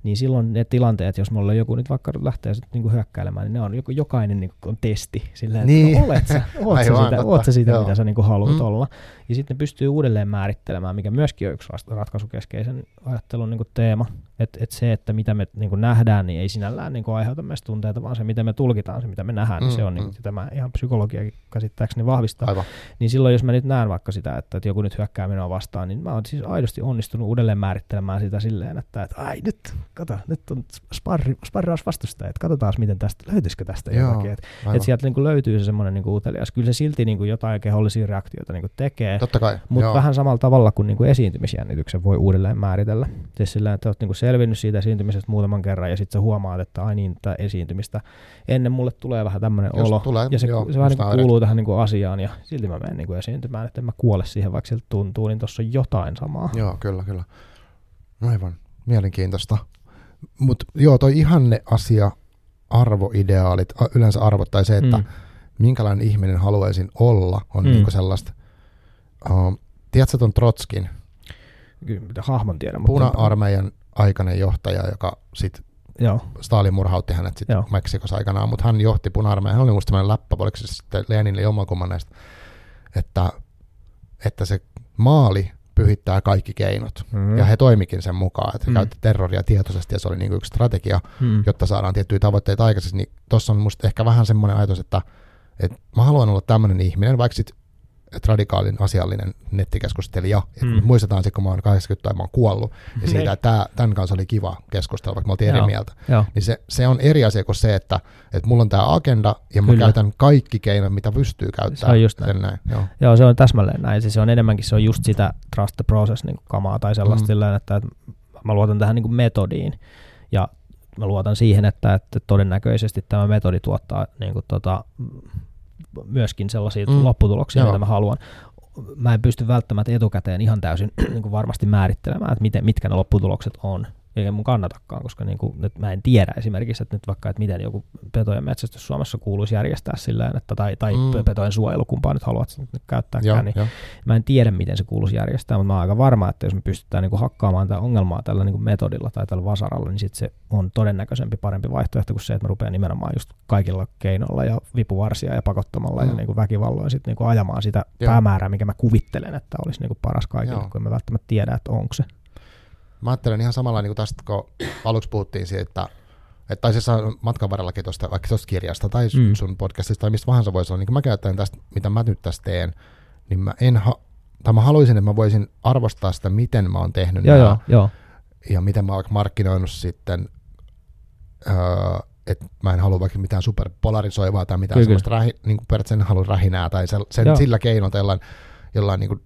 niin silloin ne tilanteet, jos mulla joku nyt vaikka lähtee sit niinku hyökkäilemään, niin ne on joku, jokainen niinku on testi. Silleen, että Niin. no, olet sä, oot sä sitä, oot sä sitä mitä sä niinku haluat mm. olla. Ja sitten ne pystyy uudelleen määrittelemään, mikä myöskin on yksi ratkaisukeskeisen ajattelun niinku teema. Että et se, että mitä me niinku nähdään, niin ei sinällään niinku aiheuta meistä tunteita, vaan se, miten me tulkitaan se, mitä me nähdään, niin Mm, se on, mm. niinku, sitä mä ihan psykologia käsittääkseni vahvistaa. Aivan. Niin silloin, jos mä nyt näen vaikka sitä, että, että joku nyt hyökkää minua vastaan, niin mä oon siis aidosti onnistunut uudelleen määrittelemään sitä silleen, että, että ai nyt, kato, nyt on sparri, sparraus että katsotaan miten tästä, löytyisikö tästä Joo, jotakin. Että et sieltä niin löytyy se semmoinen niin utelias. Kyllä se silti niin kuin jotain kehollisia reaktioita niin kuin tekee, Totta kai. mutta vähän samalla tavalla kuin, niin kuin esiintymisjännityksen voi uudelleen määritellä. Siis sillä, että olet niin kuin selvinnyt siitä esiintymisestä muutaman kerran ja sitten sä huomaat, että ai niin, tätä esiintymistä ennen mulle tulee vähän tämmöinen olo. tulee, ja se, joo, se vähän niin kuin näin. kuuluu tähän niin kuin asiaan ja silti mä menen niin kuin esiintymään, että en mä kuole siihen, vaikka siltä tuntuu, niin tuossa on jotain samaa. Joo, kyllä, kyllä. Aivan. Mielenkiintoista. Mutta joo, toi ihanne asia, arvoideaalit, yleensä arvot tai se, että mm. Minkälainen ihminen haluaisin olla, on. Mm. niinku sellaista. Uh, tiedätkö ton Trotskin, Kyllä, mitä hahmon tiedän. mutta- puna-armeijan aikainen johtaja, joka sitten Joo, Stalin murhautti hänet sitten. Meksikossa aikanaan, mutta hän johti puna-armeijan. Hän oli musta tämmöinen läppä, oliko se sitten Leninille jommankumman näistä, että, että se maali pyhittää kaikki keinot. mm. Ja he toimikin sen mukaan, että he Mm. käytti terroria tietoisesti ja se oli niin yksi strategia, mm. jotta saadaan tiettyjä tavoitteita aikaiseksi. Niin tuossa on musta ehkä vähän semmoinen ajatus, että, että mä haluan olla tämmöinen ihminen, vaikka sit että radikaalin asiallinen nettikeskustelija. Mm. Mm. Muistetaan se, kun mä oon 80 tai mä oon kuollut. Ja siitä, Niin. että tää, tämän kanssa oli kiva keskustella, vaikka me oltiin eri mieltä. Joo. Niin se, se on eri asia kuin se, että, että mulla on tämä agenda ja mä Kyllä. käytän kaikki keinot, mitä pystyy käyttämään. Se on just näin. Näin. Joo. Joo, se on täsmälleen näin. Siis se on enemmänkin se on just sitä trust the process niin kamaa tai sellaista Mm. mm. sillä että, että mä luotan tähän niin kuin metodiin ja mä luotan siihen, että, että todennäköisesti tämä metodi tuottaa niin kuin tota, myöskin sellaisia Mm. lopputuloksia, Joo. mitä mä haluan. Mä en pysty välttämättä etukäteen ihan täysin [clears throat] niin kuin varmasti määrittelemään, että miten, mitkä ne lopputulokset on. Eikä mun kannatakaan, koska niin kuin, nyt mä en tiedä esimerkiksi, että nyt vaikka, että miten joku petojen metsästys Suomessa kuuluisi järjestää silleen, että, tai, tai Mm. petojen suojelu, kumpaa nyt haluat nyt käyttääkään, Joo, niin joo. Mä en tiedä, miten se kuuluisi järjestää, mutta mä oon aika varma, että jos me pystytään niin kuin hakkaamaan tätä ongelmaa tällä niin kuin metodilla tai tällä vasaralla, niin sit se on todennäköisempi parempi vaihtoehto kuin se, että mä rupean nimenomaan just kaikilla keinoilla ja vipuvarsia ja pakottamalla mm. Ja niin kuin väkivalloin sit niin kuin ajamaan sitä Joo. päämäärää, mikä mä kuvittelen, että olisi niin kuin paras kaikille, Joo. kun mä välttämättä tiedä, että onko se. Mä ajattelen ihan samalla niin kuin tästä, kun aluksi puhuttiin siitä, että että tai siis matkan varrellakin tuosta, vaikka tuosta kirjasta tai sun, Mm. sun podcastista tai mistä vaan se voisi olla, niin kun mä käytän tästä, mitä mä nyt tässä teen, niin mä en ha- tai mä haluaisin, että mä voisin arvostaa sitä, miten mä oon tehnyt Joo, nämä, joo, joo. ja miten mä oon markkinoinut sitten, öö, että mä en halua vaikka mitään superpolarisoivaa tai mitään Kyllä, sellaista rähi, niin kuin periaatteessa en halua rähinää tai sen, Joo. sillä keinoin tai jollain, jollain niin kuin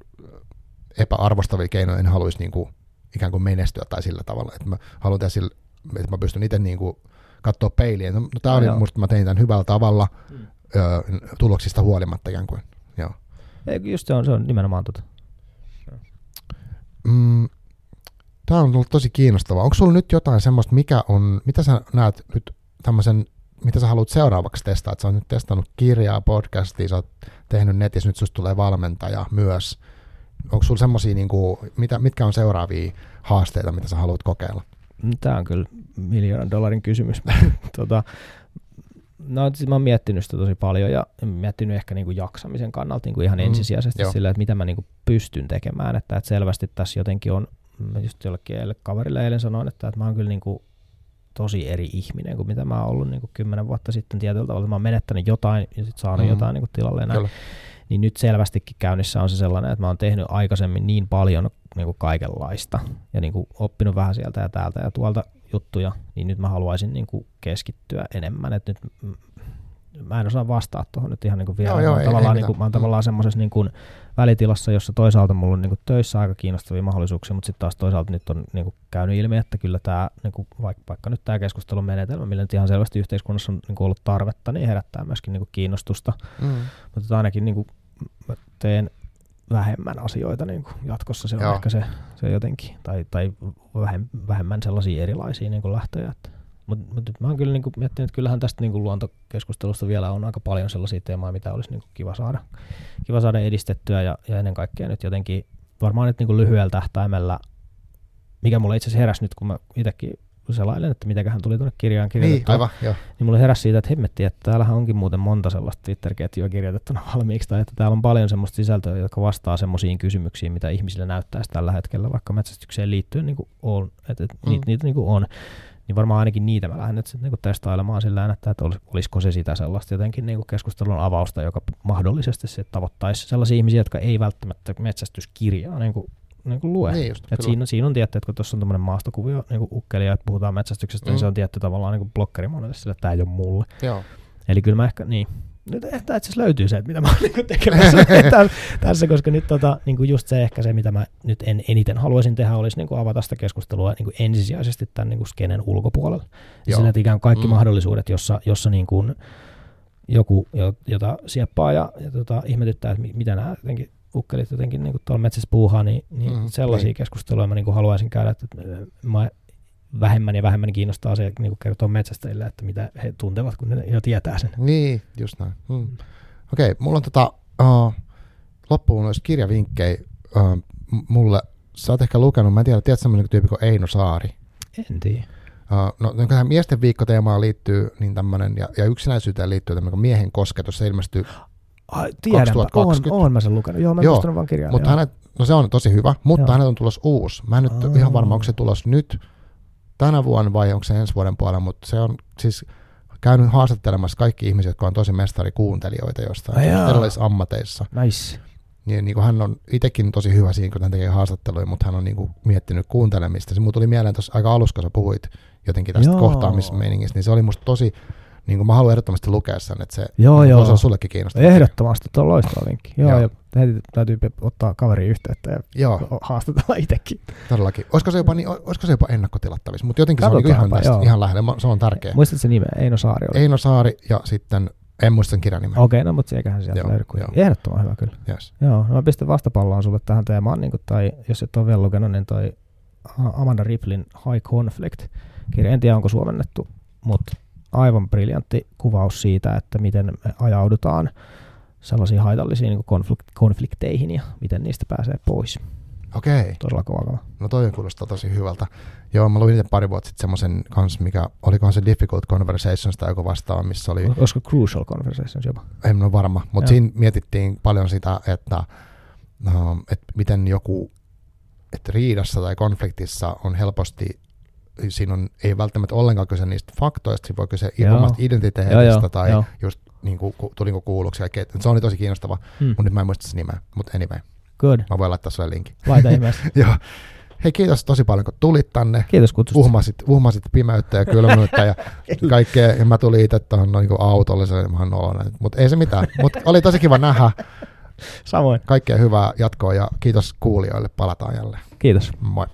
epäarvostavilla keinoilla en haluaisi niin kuin, ikään kuin menestyä tai sillä tavalla, että mä haluan tehdä sillä, että mä pystyn itse niin kuin katsoa peiliin. No, no tämä oli Joo. musta, mä tein tämän hyvällä tavalla Mm. öö, tuloksista huolimatta ikään kuin. Joo. Ei, Just se on, se on nimenomaan tota. Mm, tämä on ollut tosi kiinnostavaa. Onko sulla nyt jotain semmoista, mikä on, mitä sä näet nyt tämmöisen, mitä sä haluat seuraavaksi testaa? Että sä oot nyt testannut kirjaa, podcastia, sä oot tehnyt netissä, nyt susta tulee valmentaja myös. Onko sulla semmoisia, niin mitä, mitkä on seuraavia haasteita, mitä sä haluat kokeilla? Tämä on kyllä miljoonan dollarin kysymys. [laughs] tota, No siis mä oon miettinyt sitä tosi paljon ja miettinyt ehkä niinku jaksamisen kannalta niinku ihan Mm, ensisijaisesti joo. sillä, että mitä mä niinku pystyn tekemään. Että, että selvästi tässä jotenkin on, mä just jollekin eilen, kaverille eilen sanoin, että, että mä oon kyllä niinku tosi eri ihminen kuin mitä mä oon ollut niinku kymmenen vuotta sitten tietyllä tavalla. Mä oon menettänyt jotain ja sitten saanut Mm. mm. jotain niinku tilalle. ja Näin. Kyllä. Niin nyt selvästikin käynnissä on se sellainen, että mä oon tehnyt aikaisemmin niin paljon niinku kaikenlaista ja niinku oppinut vähän sieltä ja täältä ja tuolta juttuja, niin nyt mä haluaisin niinku keskittyä enemmän. Et nyt mä en osaa vastaa tuohon nyt ihan niinku vielä. Joo, mä, joo, oon ei- tavallaan ei niinku, mitään. mä oon tavallaan semmoisessa niinku välitilassa, jossa toisaalta mulla on niinku töissä aika kiinnostavia mahdollisuuksia, mutta sitten taas toisaalta nyt on niinku käynyt ilmi, että kyllä tämä, niinku, vaikka, vaikka nyt tämä keskustelun menetelmä, millä nyt ihan selvästi yhteiskunnassa on niinku ollut tarvetta, niin herättää myöskin niinku kiinnostusta. Mm. Mutta että ainakin niin kuin, mä teen vähemmän asioita niin kuin jatkossa, se on Joo. ehkä se, se jotenkin, tai, tai vähem, vähemmän sellaisia erilaisia niin kuin lähtöjä. Mutta mut mä oon kyllä niin kuin miettinyt, että kyllähän tästä niin kuin luontokeskustelusta vielä on aika paljon sellaisia teemoja, mitä olisi niin kuin kiva, saada, kiva saada edistettyä ja, ja ennen kaikkea nyt jotenkin varmaan nyt niin kuin lyhyellä tähtäimellä, mikä mulle itse asiassa heräsi nyt, kun mä itsekin selailen, että mitäköhän tuli tuonne kirjaan Niin, kirjoitettua aivan, joo. niin mulle heräsi siitä, että hemmetti, että täällähän onkin muuten monta sellaista Twitter-ketjua kirjoitettuna [laughs] valmiiksi, tai että täällä on paljon semmoista sisältöä, jotka vastaa semmoisiin kysymyksiin, mitä ihmisille näyttäisi tällä hetkellä, vaikka metsästykseen liittyen niin kuin on, että, että Mm. niitä, niitä niin kuin on, niin varmaan ainakin niitä mä lähden nyt sitten niin testailemaan sillä että, että olis, olisiko se sitä sellaista jotenkin niin kuin keskustelun avausta, joka mahdollisesti se tavoittaisi sellaisia ihmisiä, jotka ei välttämättä metsästyskirjaa niin kuin, niin kuin lue. Niin just, Et kyllä. siinä, siinä on tietty, että kun tuossa on tämmöinen maastokuvio niin ukkelia, että puhutaan metsästyksestä, mm. Mm. niin se on tietty tavallaan niin blokkeri monelle sille, että tämä ei ole mulle. Joo. Eli kyllä mä ehkä, niin, nyt ehkä itse asiassa löytyy se, että mitä mä oon [laughs] niin tekemässä tässä, tässä, koska nyt tota, niin kuin just se ehkä se, mitä mä nyt en eniten haluaisin tehdä, olisi niin kuin avata sitä keskustelua niin kuin ensisijaisesti tämän niin kuin skenen ulkopuolella. Ja Joo. sillä, että ikään kuin kaikki Mm. mahdollisuudet, jossa, jossa niin kuin joku, jo- jota sieppaa ja, ja tota, ihmetyttää, että mi- mitä nämä jotenkin ukkelit jotenkin niin kuin tuolla metsässä puuhaa, niin, niin Mm, sellaisia niin. niin. keskusteluja mä niin kuin haluaisin käydä, että mä vähemmän ja vähemmän kiinnostaa se niin kertoa metsästäjille, että mitä he tuntevat, kun ne jo tietää sen. Niin, just näin. Mm. Okei, okay, mulla on tota, uh, loppuun olisi kirjavinkkejä uh, mulle. Sä oot ehkä lukenut, mä en tiedä, tiedät semmoinen tyyppi kuin Eino Saari. En tiedä. Uh, no, no tähän miesten viikkoteemaan liittyy niin tämmönen, ja, ja yksinäisyyteen liittyy tämmöinen miehen kosketus. Se ilmestyy, Ai, tiedänpä, 2020. oon, oon mä sen lukenut. Joo, mä en Joo, vaan kirjaa. mutta joo. hänet, no se on tosi hyvä, mutta Joo. hänet on tulossa uusi. Mä en nyt Aa. ihan varma, onko se tulos nyt tänä vuonna vai onko se ensi vuoden puolella, mutta se on siis käynyt haastattelemassa kaikki ihmiset, jotka on tosi mestarikuuntelijoita jostain erilaisissa ammateissa. Nice. Niin, niin kuin hän on itsekin tosi hyvä siinä, kun hän tekee haastatteluja, mutta hän on niin kuin miettinyt kuuntelemista. Se mulla tuli mieleen tuossa aika alussa, kun sä puhuit jotenkin tästä Joo. kohtaamismeiningistä, niin se oli musta tosi, niin kuin mä haluan ehdottomasti lukea sen, että se Joo, voisi joo. olla sullekin kiinnostavaa. Ehdottomasti, tuo on loistava vinkki. Joo, Joo. Ja heti täytyy ottaa kaveri yhteyttä ja Joo, haastatella itsekin. todellakin. Olisiko se jopa, niin, olisiko se jopa ennakkotilattavissa, mutta jotenkin se on niin ihan, joo. ihan lähellä, se on tärkeä. Muistatko se nimeä? Eino Saari oli. Eino Saari ja sitten, en muista sen kirjan nimeä. Okei, okay, no mutta se eiköhän sieltä Joo, löydy. Joo. Ehdottoman hyvä kyllä. Yes. Joo, no mä pistän vastapalloon sulle tähän teemaan, niin kuin, tai jos et ole vielä lukenut, niin toi Amanda Riplin High Conflict kirja, en tiedä onko suomennettu, mutta aivan briljantti kuvaus siitä, että miten me ajaudutaan sellaisiin haitallisiin niin konflikt- konflikteihin ja miten niistä pääsee pois. Okei, Todella kova no toi kuulostaa tosi hyvältä. Joo, mä luin itse pari vuotta sitten semmoisen kanssa, mikä, olikohan se Difficult Conversations tai joku vastaava, missä oli Olisiko Crucial Conversations jopa? en ole varma, mutta siinä mietittiin paljon sitä, että, um, että miten joku, että riidassa tai konfliktissa on helposti, siinä on, ei välttämättä ollenkaan kyse niistä faktoista, siinä voi kyse Joo. omasta identiteetistä joo, tai joo. just niin kuin, ku- tuliko kuulluksi. ke- Se oli tosi kiinnostava, Hmm. mutta nyt mä en muista sen nimeä, mutta anyway, Good. mä voin laittaa sulle linkin. Laita [laughs] ihmeessä. Joo. Hei, kiitos tosi paljon, kun tulit tänne. Kiitos kutsusta. Uhmasit, uhmasit pimeyttä ja kylmyyttä ja [laughs] kaikkea. Ja mä tulin itse tuohon niin autolle, se oli ihan noloinen. Mutta ei se mitään. Mutta oli tosi kiva nähdä. Samoin. Kaikkea hyvää jatkoa ja kiitos kuulijoille. Palataan jälleen. Kiitos. Moi.